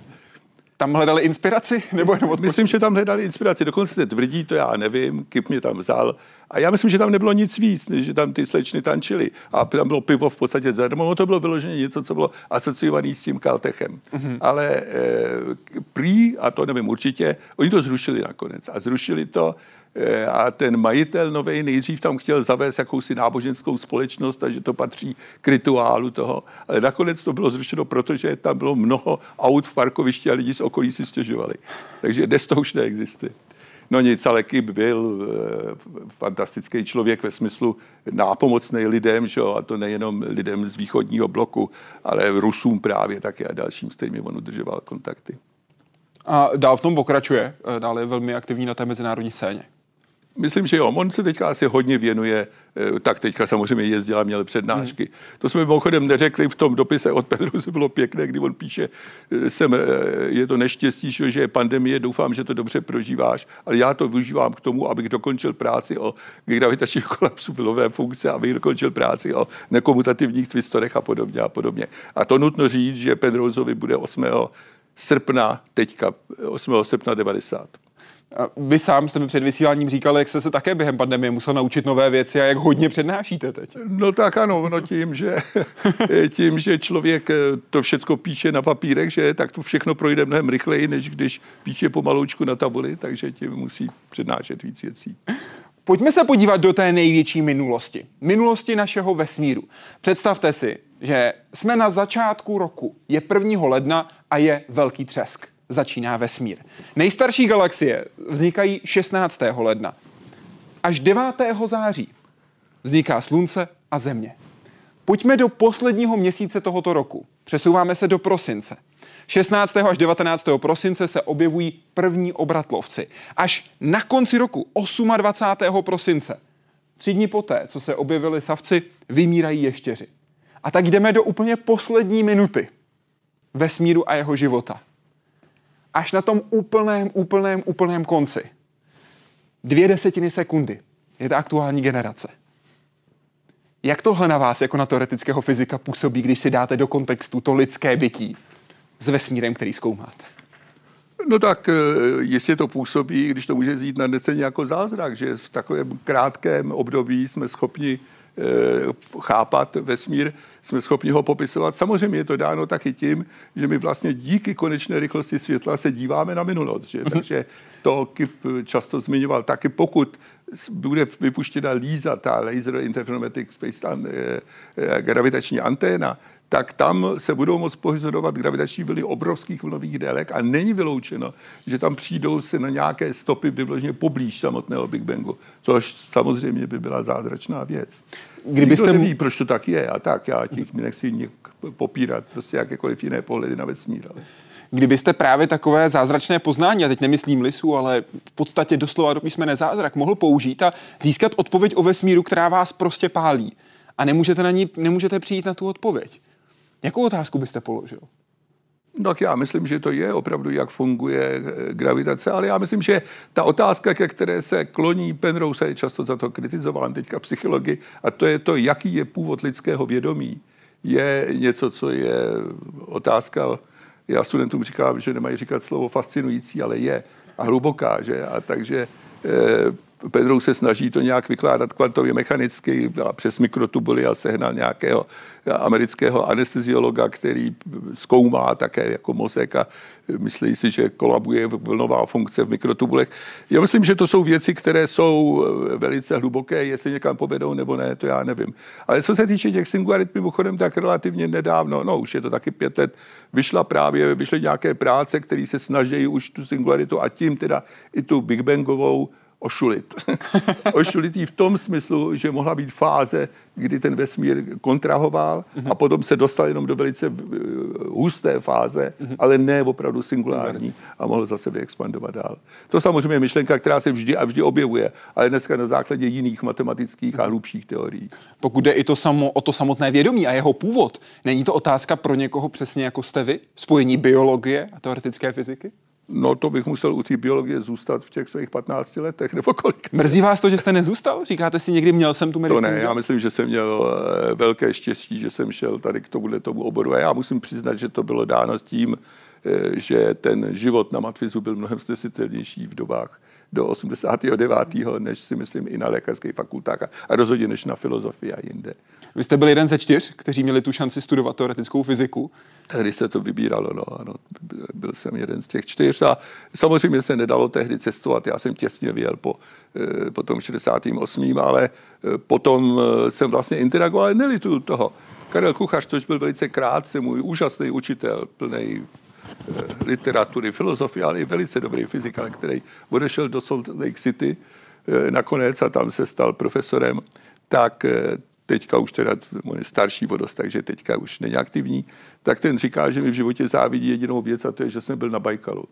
A: Tam hledali inspiraci? Nebo jenom?
B: Myslím, že tam hledali inspiraci. Dokonce se tvrdí, to já nevím, Kip mě tam vzal. A já myslím, že tam nebylo nic víc, než že tam ty slečny tančily. A tam bylo pivo v podstatě zadarmo. To bylo vyloženě něco, co bylo asociované s tím Kaltechem. Mm-hmm. Ale e, prý, a to nevím určitě, oni to zrušili nakonec. A zrušili to a ten majitel nový nejdřív tam chtěl zavést jakousi náboženskou společnost a že to patří k rituálu toho. Ale nakonec to bylo zrušeno, protože tam bylo mnoho aut v parkovišti a lidi z okolí si stěžovali. Takže dnes to už neexistuje. No nic, ale Kip byl e, fantastický člověk ve smyslu nápomocný lidem, že? a to nejenom lidem z východního bloku, ale Rusům právě také a dalším, s kterými on udržoval kontakty.
A: A dál v tom pokračuje, dál je velmi aktivní na té mezinárodní scéně.
B: Myslím, že jo. On se teďka asi hodně věnuje, tak teďka samozřejmě jezdil a měl přednášky. Hmm. To jsme mimochodem neřekli v tom dopise od Pedro, se bylo pěkné, kdy on píše, jsem, je to neštěstí, že je pandemie, doufám, že to dobře prožíváš, ale já to využívám k tomu, abych dokončil práci o gravitačním kolapsu pilové funkce, abych dokončil práci o nekomutativních twistorech a podobně a podobně. A to nutno říct, že Penroseovi bude 8. srpna, teďka 8. srpna 90.
A: Vy sám jste mi před vysíláním říkal, jak jste se také během pandemie musel naučit nové věci a jak hodně přednášíte teď.
B: No tak ano, no tím, že, tím, že člověk to všechno píše na papírech, že tak to všechno projde mnohem rychleji, než když píše pomaloučku na tabuli, takže tím musí přednášet víc věcí.
A: Pojďme se podívat do té největší minulosti. Minulosti našeho vesmíru. Představte si, že jsme na začátku roku, je 1. ledna a je velký třesk začíná vesmír. Nejstarší galaxie vznikají 16. ledna. Až 9. září vzniká Slunce a Země. Pojďme do posledního měsíce tohoto roku. Přesouváme se do prosince. 16. až 19. prosince se objevují první obratlovci. Až na konci roku, 28. prosince, tři dny poté, co se objevili savci, vymírají ještěři. A tak jdeme do úplně poslední minuty vesmíru a jeho života až na tom úplném, úplném, úplném konci. Dvě desetiny sekundy je ta aktuální generace. Jak tohle na vás jako na teoretického fyzika působí, když si dáte do kontextu to lidské bytí s vesmírem, který zkoumáte?
B: No tak eh, jestli to působí, když to může zjít na neceně jako zázrak, že v takovém krátkém období jsme schopni chápat vesmír, jsme schopni ho popisovat. Samozřejmě je to dáno taky tím, že my vlastně díky konečné rychlosti světla se díváme na minulost. Že? Mhm. Takže to Kip často zmiňoval taky, pokud bude vypuštěna LISA, ta Laser Interferometric Space eh, eh, gravitační anténa, tak tam se budou moct pozorovat gravitační vlny obrovských vlnových délek a není vyloučeno, že tam přijdou se na nějaké stopy vyvložně poblíž samotného Big Bangu, což samozřejmě by byla zázračná věc. Kdybyste... Nikdo neví, proč to tak je a tak, já těch nechci popírat prostě jakékoliv jiné pohledy na vesmír. Ale...
A: Kdybyste právě takové zázračné poznání, a teď nemyslím lisu, ale v podstatě doslova do písmene zázrak, mohl použít a získat odpověď o vesmíru, která vás prostě pálí. A nemůžete na ní, nemůžete přijít na tu odpověď. Jakou otázku byste položil?
B: Tak já myslím, že to je opravdu, jak funguje eh, gravitace, ale já myslím, že ta otázka, ke které se kloní Penrose, je často za to kritizován teďka psychologi, a to je to, jaký je původ lidského vědomí, je něco, co je otázka, já studentům říkám, že nemají říkat slovo fascinující, ale je a hluboká, že? A takže eh, Pedrou se snaží to nějak vykládat kvantově mechanicky přes mikrotubuly a sehnal nějakého amerického anesteziologa, který zkoumá také jako mozek a myslí si, že kolabuje vlnová funkce v mikrotubulech. Já myslím, že to jsou věci, které jsou velice hluboké, jestli někam povedou nebo ne, to já nevím. Ale co se týče těch singularit, mimochodem, tak relativně nedávno, no už je to taky pět let, vyšla právě, vyšly nějaké práce, které se snaží už tu singularitu a tím teda i tu Big Bangovou ošulit. Ošulitý v tom smyslu, že mohla být fáze, kdy ten vesmír kontrahoval mm-hmm. a potom se dostal jenom do velice husté fáze, mm-hmm. ale ne opravdu singulární a mohl zase vyexpandovat dál. To samozřejmě je myšlenka, která se vždy a vždy objevuje, ale dneska na základě jiných matematických a mhm. hlubších teorií.
A: Pokud jde i to samo, o to samotné vědomí a jeho původ, není to otázka pro někoho přesně jako jste vy? Spojení biologie a teoretické fyziky?
B: No to bych musel u té biologie zůstat v těch svých 15 letech nebo kolik.
A: Mrzí vás to, že jste nezůstal? Říkáte si někdy, měl jsem tu medicínu?
B: To ne, já myslím, že jsem měl eh, velké štěstí, že jsem šel tady k tomuhle tomu oboru. A já musím přiznat, že to bylo dáno tím, eh, že ten život na Matvizu byl mnohem snesitelnější v dobách do 89. než si myslím i na lékařských fakultách a rozhodně než na filozofii a jinde.
A: Vy jste byl jeden ze čtyř, kteří měli tu šanci studovat teoretickou fyziku.
B: Tehdy se to vybíralo, no, ano, byl jsem jeden z těch čtyř a samozřejmě se nedalo tehdy cestovat, já jsem těsně vyjel po, eh, po tom 68. ale eh, potom eh, jsem vlastně interagoval, nelituju toho. Karel Kuchař, což byl velice krátce můj úžasný učitel, plný literatury, filozofie, ale i velice dobrý fyzikál, který odešel do Salt Lake City nakonec a tam se stal profesorem, tak teďka už teda on je starší vodost, takže teďka už není aktivní, tak ten říká, že mi v životě závidí jedinou věc a to je, že jsem byl na Bajkalu.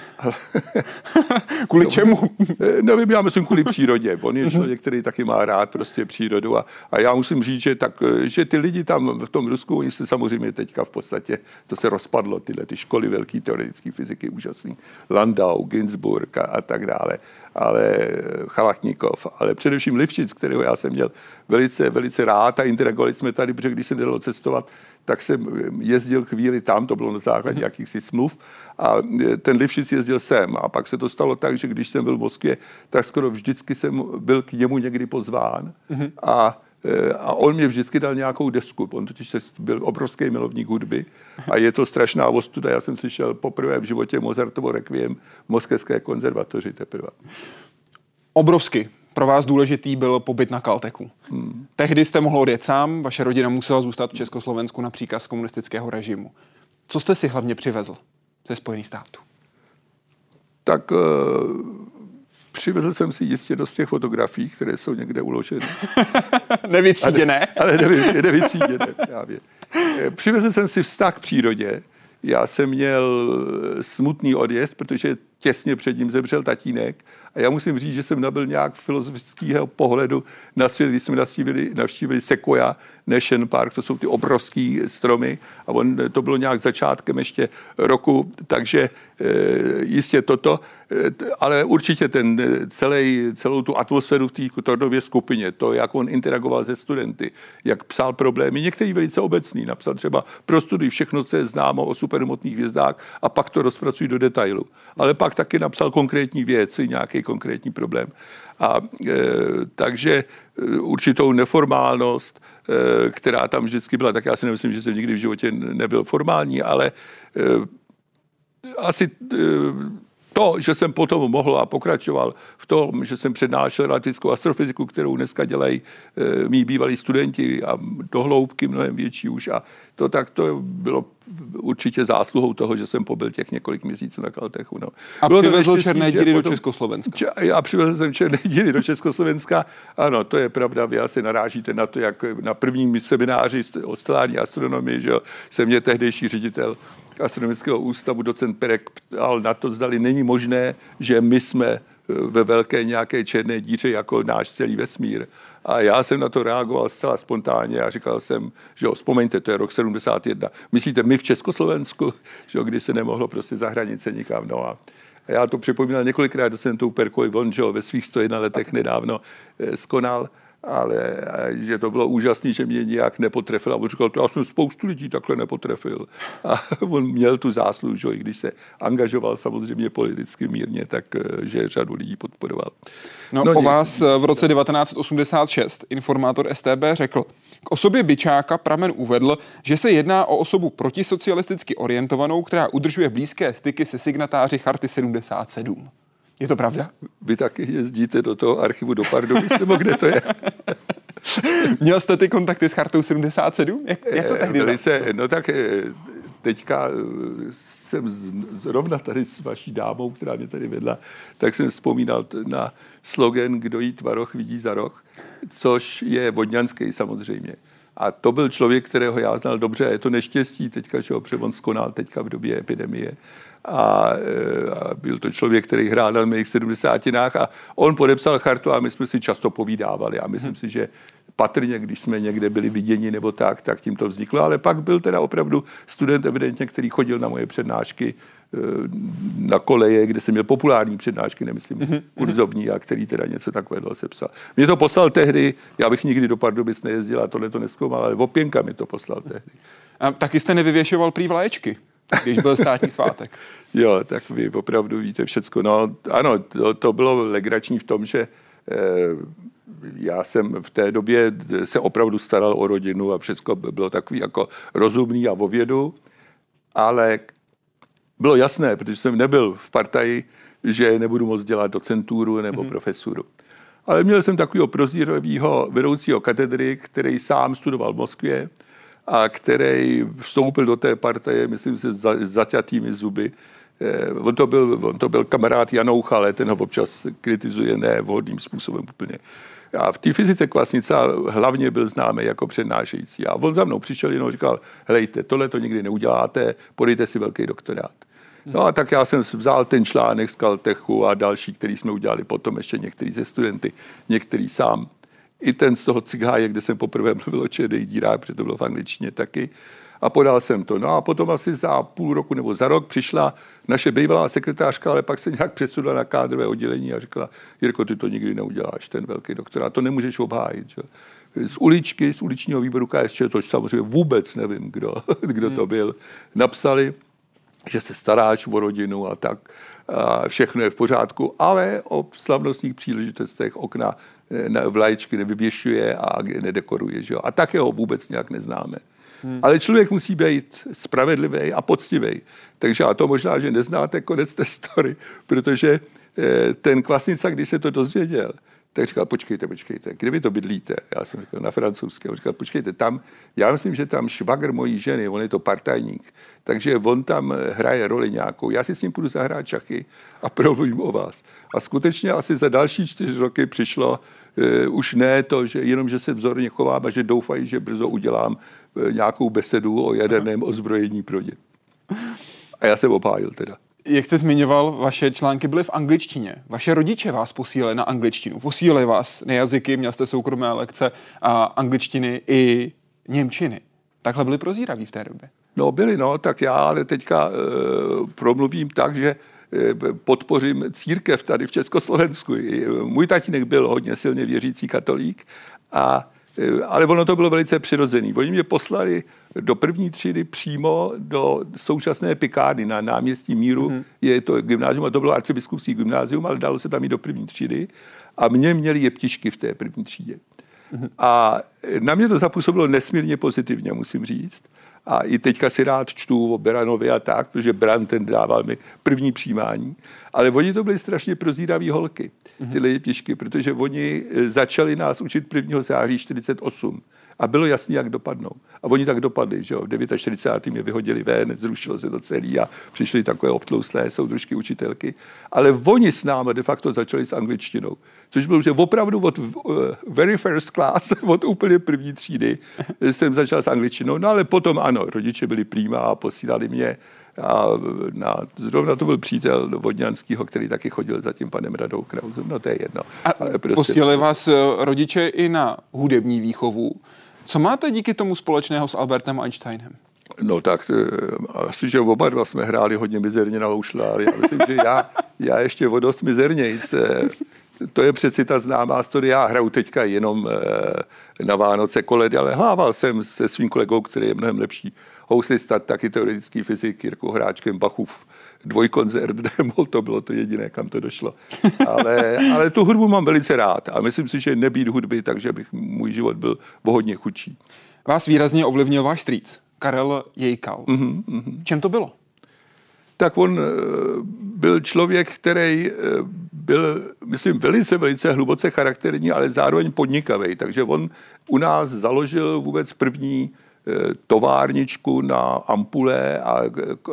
A: kvůli čemu?
B: Nevím, já myslím kvůli přírodě. On je člověk, který taky má rád prostě přírodu a, a já musím říct, že, tak, že ty lidi tam v tom Rusku, oni se samozřejmě teďka v podstatě, to se rozpadlo, tyhle ty školy velké teoretické fyziky, úžasný, Landau, Ginsburg a, a tak dále ale Chalachníkov, ale především Livčic, kterého já jsem měl velice, velice rád a interagovali jsme tady, protože když se nedalo cestovat, tak jsem jezdil chvíli tam, to bylo na základě mm-hmm. jakýchsi smluv a ten Livšic jezdil sem a pak se to stalo tak, že když jsem byl v Moskvě, tak skoro vždycky jsem byl k němu někdy pozván mm-hmm. a e, a on mě vždycky dal nějakou desku. On totiž byl obrovský milovník hudby a je to strašná ostuda. Já jsem slyšel poprvé v životě Mozartovo requiem v Moskevské konzervatoři teprve.
A: Obrovsky pro vás důležitý byl pobyt na Kalteku. Hmm. Tehdy jste mohl odjet sám, vaše rodina musela zůstat v Československu na příkaz komunistického režimu. Co jste si hlavně přivezl ze Spojených států?
B: Tak uh, přivezl jsem si jistě dost těch fotografií, které jsou někde uloženy.
A: nevytříděné.
B: Ale, ale nevy, nevytříděné právě. Eh, přivezl jsem si vztah k přírodě. Já jsem měl smutný odjezd, protože těsně před ním zemřel tatínek a já musím říct, že jsem nabil nějak filozofického pohledu na svět, když jsme navštívili, navštívili Sequoia Nation Park, to jsou ty obrovské stromy a on, to bylo nějak začátkem ještě roku, takže jistě toto, e, ale určitě ten celý, celou tu atmosféru v té Tordově skupině, to, jak on interagoval se studenty, jak psal problémy, některý velice obecný, napsal třeba pro studii všechno, co je známo o supermotných hvězdách a pak to rozpracují do detailu. Ale pak taky napsal konkrétní věci, nějaký konkrétní problém. A e, takže určitou neformálnost, e, která tam vždycky byla, tak já si nemyslím, že jsem nikdy v životě nebyl formální, ale e, asi e, to, že jsem potom mohl a pokračoval v tom, že jsem přednášel relativickou astrofyziku, kterou dneska dělají e, mý bývalí studenti a dohloubky mnohem větší už a to tak to bylo určitě zásluhou toho, že jsem pobyl těch několik měsíců na Kaltechu. No.
A: A bylo přivezl černé díry potom, do Československa.
B: A přivezl jsem černé díry do Československa. Ano, to je pravda, vy asi narážíte na to, jak na prvním semináři o stelární astronomii, že se mě tehdejší ředitel astronomického ústavu, docent Perek, ptal na to, zdali není možné, že my jsme eh, ve velké nějaké černé díře jako náš celý vesmír. A já jsem na to reagoval zcela spontánně a říkal jsem, že jo, vzpomeňte, to je rok 71. Myslíte, my v Československu, že jo, kdy se nemohlo prostě za hranice nikam. No a já to připomínal několikrát docentu Perkovi von, že jo, ve svých 101 letech nedávno eh, skonal ale že to bylo úžasné, že mě nějak nepotrefil. A on říkal, to já jsem spoustu lidí takhle nepotrefil. A on měl tu zásluhu, že i když se angažoval samozřejmě politicky mírně, tak eh, že řadu lidí podporoval.
A: No, no o vás eh, v roce 1986 informátor STB řekl, k osobě Byčáka pramen uvedl, že se jedná o osobu protisocialisticky orientovanou, která udržuje blízké styky se signatáři Charty 77. Je to pravda?
B: Vy taky jezdíte do toho archivu do Pardubic, nebo kde to je?
A: Měl jste ty kontakty s Chartou 77? Jak, jak to tehdy
B: Velice, No tak eh, teďka eh, jsem zrovna tady s vaší dámou, která mě tady vedla, tak jsem vzpomínal na slogan Kdo jí tvaroch vidí za roh, což je vodňanský samozřejmě. A to byl člověk, kterého já znal dobře. Je to neštěstí teďka, že ho převon skonal teďka v době epidemie. A, e, a byl to člověk, který hrál na mých sedmdesátinách a on podepsal chartu a my jsme si často povídávali. A myslím hmm. si, že patrně, když jsme někde byli viděni nebo tak, tak tím to vzniklo. Ale pak byl teda opravdu student evidentně, který chodil na moje přednášky e, na koleje, kde jsem měl populární přednášky, nemyslím mm-hmm. kurzovní, a který teda něco takového sepsal. Mě to poslal tehdy, já bych nikdy do Pardubic nejezdil a tohle to neskoumal, ale Opěnka mi to poslal tehdy.
A: A taky jste nevyvěšoval prý vlaječky, když byl státní svátek.
B: jo, tak vy opravdu víte všecko. No, ano, to, to bylo legrační v tom, že eh, já jsem v té době se opravdu staral o rodinu a všechno bylo takový jako rozumný a o vědu, ale bylo jasné, protože jsem nebyl v partaji, že nebudu moc dělat docenturu nebo mm-hmm. profesuru. Ale měl jsem takového prozíravého vedoucího katedry, který sám studoval v Moskvě a který vstoupil do té partaje, myslím si, s zaťatými zuby. Eh, on to, byl, on to byl kamarád Janoucha, ale ten ho občas kritizuje nevhodným způsobem úplně. A v té fyzice Kvasnica hlavně byl známý jako přednášející. A on za mnou přišel jenom říkal, helejte, tohle to nikdy neuděláte, podejte si velký doktorát. No a tak já jsem vzal ten článek z Caltechu a další, který jsme udělali potom, ještě některý ze studenty, některý sám. I ten z toho cigáje, kde jsem poprvé mluvil o čedej dírách, protože to bylo v angličtině taky. A podal jsem to. No a potom asi za půl roku nebo za rok přišla naše bývalá sekretářka, ale pak se nějak přesunula na kádrové oddělení a řekla, Jirko, ty to nikdy neuděláš, ten velký doktor, a to nemůžeš obhájit. Že? z uličky, z uličního výboru KSČ, což samozřejmě vůbec nevím, kdo, kdo to hmm. byl, napsali, že se staráš o rodinu a tak, a všechno je v pořádku, ale o slavnostních příležitostech okna eh, vlaječky nevyvěšuje a nedekoruje. Že jo? A také ho vůbec nějak neznáme. Hmm. Ale člověk musí být spravedlivý a poctivý. Takže a to možná, že neznáte konec té story, protože eh, ten Kvasnica, když se to dozvěděl, tak říkal, počkejte, počkejte, kde vy to bydlíte? Já jsem říkal, na francouzské. On říkal, počkejte, tam, já myslím, že tam švagr mojí ženy, on je to partajník, takže on tam hraje roli nějakou. Já si s ním půjdu zahrát čachy a provím o vás. A skutečně asi za další čtyři roky přišlo uh, už ne to, že jenom, že se vzorně chovám a že doufají, že brzo udělám uh, nějakou besedu o jaderném ozbrojení pro ně. A já jsem obhájil teda.
A: Jak jste zmiňoval, vaše články byly v angličtině. Vaše rodiče vás posílali na angličtinu. Posílali vás na jazyky, měl jste soukromé lekce a angličtiny i němčiny. Takhle byli prozíraví v té době.
B: No byli, no, tak já ale teďka e, promluvím tak, že e, podpořím církev tady v Československu. Můj tatínek byl hodně silně věřící katolík, a, ale ono to bylo velice přirozený. Oni mě poslali do první třídy přímo do současné Pikády na náměstí Míru. Mm-hmm. Je to gymnázium, a to bylo arcibiskupský gymnázium, ale dalo se tam i do první třídy. A mě měli jeptišky v té první třídě. Mm-hmm. A na mě to zapůsobilo nesmírně pozitivně, musím říct. A i teďka si rád čtu o Beranovi a tak, protože Beran ten dával mi první přijímání. Ale oni to byli strašně prozíraví holky, ty mm-hmm. jeptišky, protože oni začali nás učit 1. září 48 a bylo jasné, jak dopadnou. A oni tak dopadli, že jo. V 49. je vyhodili ven, zrušilo se to celý a přišly takové obtlouslé soudružky učitelky. Ale oni s námi de facto začali s angličtinou. Což bylo, že opravdu od uh, very first class, od úplně první třídy jsem začal s angličtinou. No ale potom ano, rodiče byli prýma a posílali mě a na, zrovna to byl přítel Vodňanského, který taky chodil za tím panem Radou Krauzem, no to je jedno.
A: A prostě... posílali vás eh, rodiče i na hudební výchovu. Co máte díky tomu společného s Albertem Einsteinem?
B: No tak eh, asi, že oba dva jsme hráli hodně mizerně na houšle, ale já myslím, že já, já ještě o dost mizernějc. To je přeci ta známá story. Já hraju teďka jenom eh, na Vánoce koledy, ale hlával jsem se svým kolegou, který je mnohem lepší houslista, taky teoretický fyzik, Jirkou Hráčkem, Bachův dvojkoncert Demol, to bylo to jediné, kam to došlo. Ale, ale tu hudbu mám velice rád a myslím si, že nebýt hudby, takže bych můj život byl hodně chudší.
A: Vás výrazně ovlivnil váš strýc, Karel Jejkal. Mm-hmm, mm-hmm. Čem to bylo?
B: Tak on eh, byl člověk, který eh, byl, myslím, velice, velice hluboce charakterní, ale zároveň podnikavý. Takže on u nás založil vůbec první továrničku na ampule a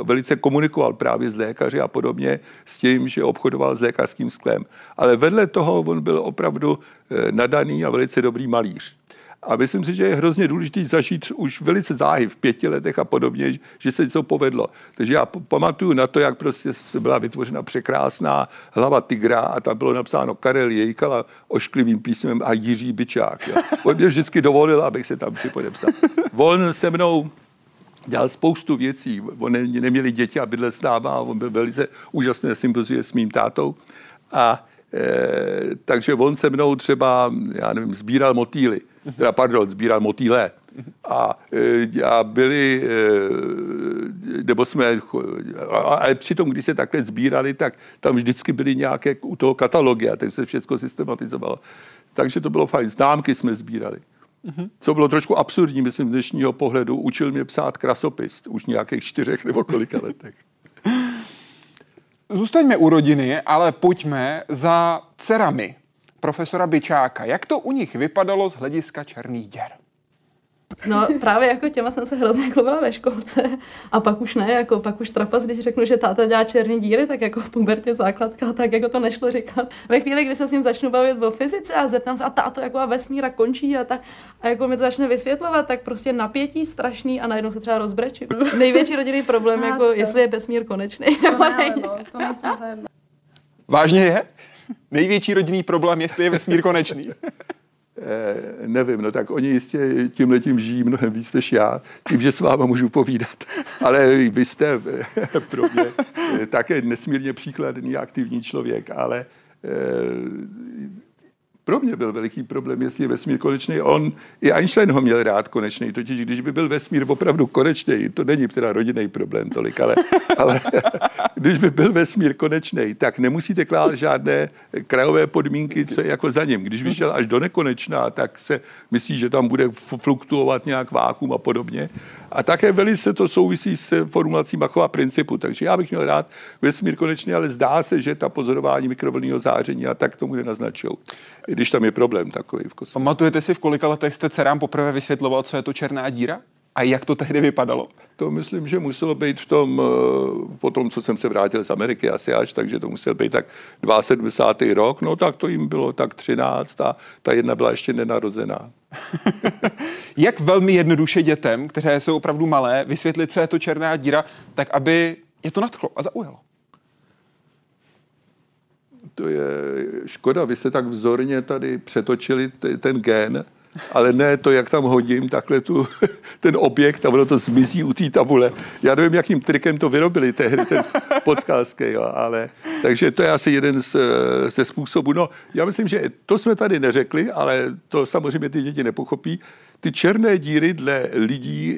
B: velice komunikoval právě s lékaři a podobně s tím, že obchodoval s lékařským sklem. Ale vedle toho on byl opravdu nadaný a velice dobrý malíř. A myslím si, že je hrozně důležité zažít už velice záhy v pěti letech a podobně, že se něco povedlo. Takže já pamatuju na to, jak prostě byla vytvořena překrásná hlava tigra a tam bylo napsáno Karel Jejkala ošklivým písmem a Jiří Byčák. Jo. On mě vždycky dovolil, abych se tam připodepsal. On se mnou dělal spoustu věcí. On ne, neměli děti a bydlel s náma a on byl velice úžasné sympozuje s mým tátou. A Eh, takže on se mnou třeba, já nevím, sbíral motýly, teda pardon, sbíral motýle. A, eh, a byli, eh, nebo jsme, ale přitom, když se takhle sbírali, tak tam vždycky byly nějaké u toho katalogy a teď se všechno systematizovalo. Takže to bylo fajn. Známky jsme sbírali. Co bylo trošku absurdní, myslím, z dnešního pohledu, učil mě psát krasopis už nějakých čtyřech nebo kolika letech.
A: Zůstaňme u rodiny, ale pojďme za dcerami profesora Byčáka. Jak to u nich vypadalo z hlediska černých děr?
H: No právě jako těma jsem se hrozně chlubila ve školce a pak už ne, jako pak už trapas, když řeknu, že táta dělá černé díry, tak jako v pubertě základka, tak jako to nešlo říkat. Ve chvíli, kdy se s ním začnu bavit o fyzice a zeptám se, a táto jako a vesmíra končí a tak, a jako mi to začne vysvětlovat, tak prostě napětí strašný a najednou se třeba rozbrečím. Největší rodinný problém, jako jestli je vesmír konečný. To ne, no, to
A: Vážně je? Největší rodinný problém, jestli je vesmír konečný.
B: Eh, nevím, no tak oni jistě tím letím žijí mnohem víc než já, tím, že s váma můžu povídat. Ale vy jste eh, pro mě eh, také nesmírně příkladný aktivní člověk, ale pro mě byl veliký problém, jestli je vesmír konečný. On, i Einstein ho měl rád konečný, totiž když by byl vesmír opravdu konečný, to není teda rodinný problém tolik, ale, ale když by byl vesmír konečný, tak nemusíte klát žádné krajové podmínky, co je jako za ním. Když vyšel až do nekonečná, tak se myslí, že tam bude fluktuovat nějak vákum a podobně. A také velice to souvisí s formulací Machova principu. Takže já bych měl rád vesmír konečně, ale zdá se, že ta pozorování mikrovlnného záření a tak tomu nenaznačují. Když tam je problém takový v kosmosu.
A: Pamatujete si, v kolika letech jste dcerám poprvé vysvětloval, co je to černá díra? A jak to tehdy vypadalo?
B: To myslím, že muselo být v tom, eh, po tom, co jsem se vrátil z Ameriky asi až, takže to musel být tak 72. rok, no tak to jim bylo tak 13 a ta jedna byla ještě nenarozená.
A: jak velmi jednoduše dětem, které jsou opravdu malé, vysvětlit, co je to černá díra, tak aby je to nadchlo a zaujalo?
B: To je škoda, vy jste tak vzorně tady přetočili ten gen, ale ne to, jak tam hodím takhle tu, ten objekt a ono to zmizí u té tabule. Já nevím, jakým trikem to vyrobili tehdy, ten podskalský, jo, ale takže to je asi jeden z, ze způsobů. No, já myslím, že to jsme tady neřekli, ale to samozřejmě ty děti nepochopí. Ty černé díry dle lidí,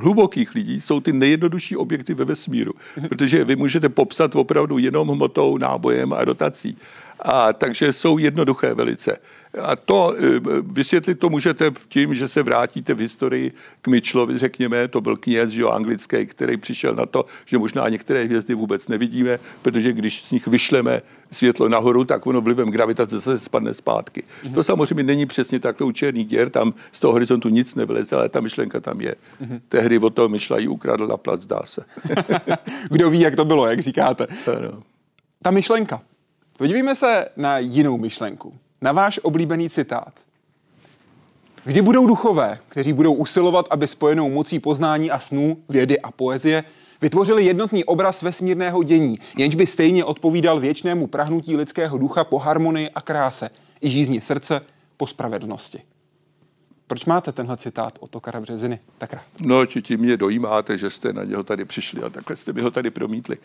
B: hlubokých lidí, jsou ty nejjednodušší objekty ve vesmíru, protože vy můžete popsat opravdu jenom hmotou, nábojem a rotací. A takže jsou jednoduché velice. A to eh, vysvětlit to můžete tím, že se vrátíte v historii k Mitchellovi, řekněme, to byl kněz že jo, anglický, který přišel na to, že možná některé hvězdy vůbec nevidíme, protože když z nich vyšleme světlo nahoru, tak ono vlivem gravitace se spadne zpátky. Mm-hmm. To samozřejmě není přesně takto u černých děr, tam z toho horizontu nic nevyleze, ale ta myšlenka tam je. Mm-hmm. Tehdy od toho myšla ji ukradl na plac, zdá se.
A: Kdo ví, jak to bylo, jak říkáte. Ano. Ta myšlenka. Podívejme se na jinou myšlenku na váš oblíbený citát. Kdy budou duchové, kteří budou usilovat, aby spojenou mocí poznání a snů, vědy a poezie vytvořili jednotný obraz vesmírného dění, jenž by stejně odpovídal věčnému prahnutí lidského ducha po harmonii a kráse i žízni srdce po spravedlnosti. Proč máte tenhle citát od Tokara Březiny tak rád?
B: No, či tím mě dojímáte, že jste na něho tady přišli a takhle jste mi ho tady promítli.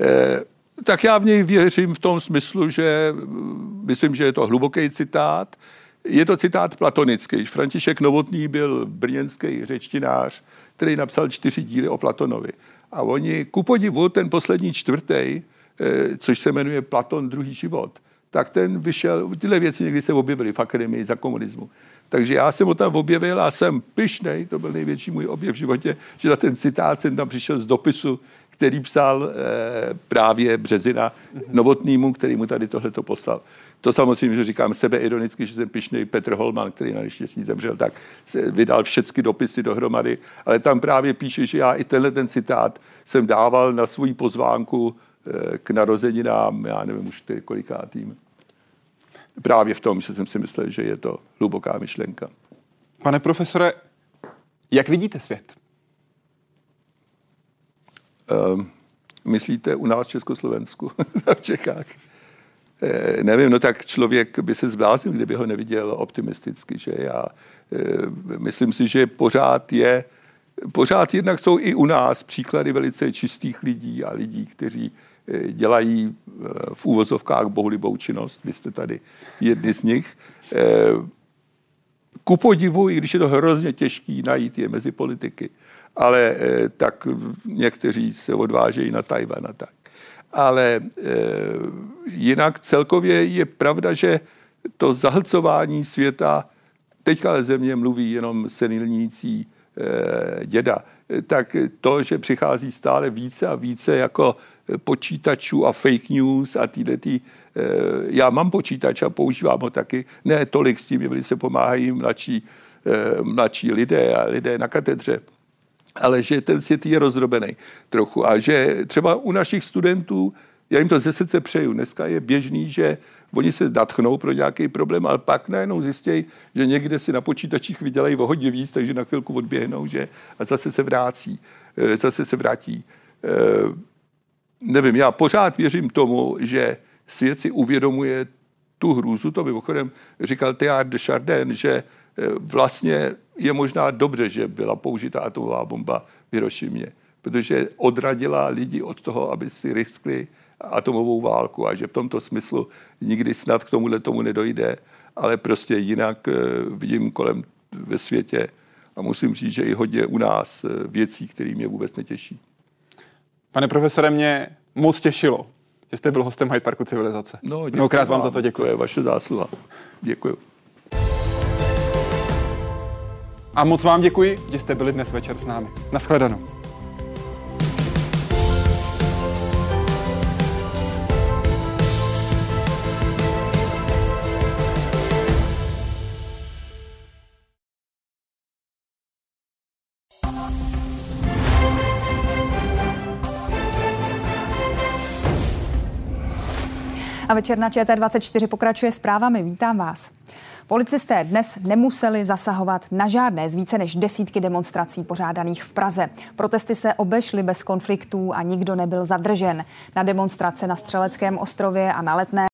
B: Eh, tak já v něj věřím v tom smyslu, že myslím, že je to hluboký citát. Je to citát platonický. František Novotný byl brněnský řečtinář, který napsal čtyři díly o Platonovi. A oni, ku podivu, ten poslední čtvrtý, eh, což se jmenuje Platon druhý život, tak ten vyšel, tyhle věci někdy se objevily v akademii za komunismu. Takže já jsem ho tam objevil a jsem pyšnej, to byl největší můj objev v životě, že na ten citát jsem tam přišel z dopisu, který psal eh, právě Březina Novotnýmu, který mu tady tohleto poslal. To samozřejmě, že říkám sebe ironicky, že jsem pišný Petr Holman, který na neštěstí zemřel, tak se vydal všechny dopisy dohromady, ale tam právě píše, že já i tenhle ten citát jsem dával na svůj pozvánku eh, k narozeninám, já nevím už kolikátým. Právě v tom, že jsem si myslel, že je to hluboká myšlenka.
A: Pane profesore, jak vidíte svět?
B: Um, myslíte u nás v Československu, v Čechách? E, nevím, no tak člověk by se zbláznil, kdyby ho neviděl optimisticky, že já e, myslím si, že pořád je, pořád jednak jsou i u nás příklady velice čistých lidí a lidí, kteří e, dělají v úvozovkách bohulibou činnost. Vy jste tady jedni z nich. Ku podivu, i když je to hrozně těžký najít je mezi politiky, ale tak někteří se odvážejí na Tajvan a tak. Ale e, jinak celkově je pravda, že to zahlcování světa, teďka ale země mluví jenom senilnící e, děda, tak to, že přichází stále více a více jako počítačů a fake news a tyhle ty, já mám počítač a používám ho taky, ne tolik s tím, že velice pomáhají mladší, mladší lidé a lidé na katedře, ale že ten svět je rozdrobený trochu a že třeba u našich studentů, já jim to ze srdce přeju, dneska je běžný, že oni se natchnou pro nějaký problém, ale pak najednou zjistějí, že někde si na počítačích vydělají o hodně víc, takže na chvilku odběhnou, že a zase se vrátí, eh, zase se vrátí. E, nevím, já pořád věřím tomu, že svět si uvědomuje tu hrůzu, to mimochodem říkal Théard de Chardin, že Eh, vlastně je možná dobře, že byla použita atomová bomba v Hirošimě, protože odradila lidi od toho, aby si riskli atomovou válku a že v tomto smyslu nikdy snad k tomuhle tomu nedojde, ale prostě jinak eh, vidím kolem ve světě a musím říct, že i hodně u nás eh, věcí, které mě vůbec netěší.
A: Pane profesore, mě moc těšilo, že jste byl hostem Hyde Parku civilizace.
B: No, Mnohokrát vám za to děkuji. To je vaše zásluha. Děkuji.
A: A moc vám děkuji, že jste byli dnes večer s námi. Naschledanou.
I: A večer na ČT24 pokračuje zprávami. Vítám vás. Policisté dnes nemuseli zasahovat na žádné z více než desítky demonstrací pořádaných v Praze. Protesty se obešly bez konfliktů a nikdo nebyl zadržen. Na demonstrace na Střeleckém ostrově a na Letné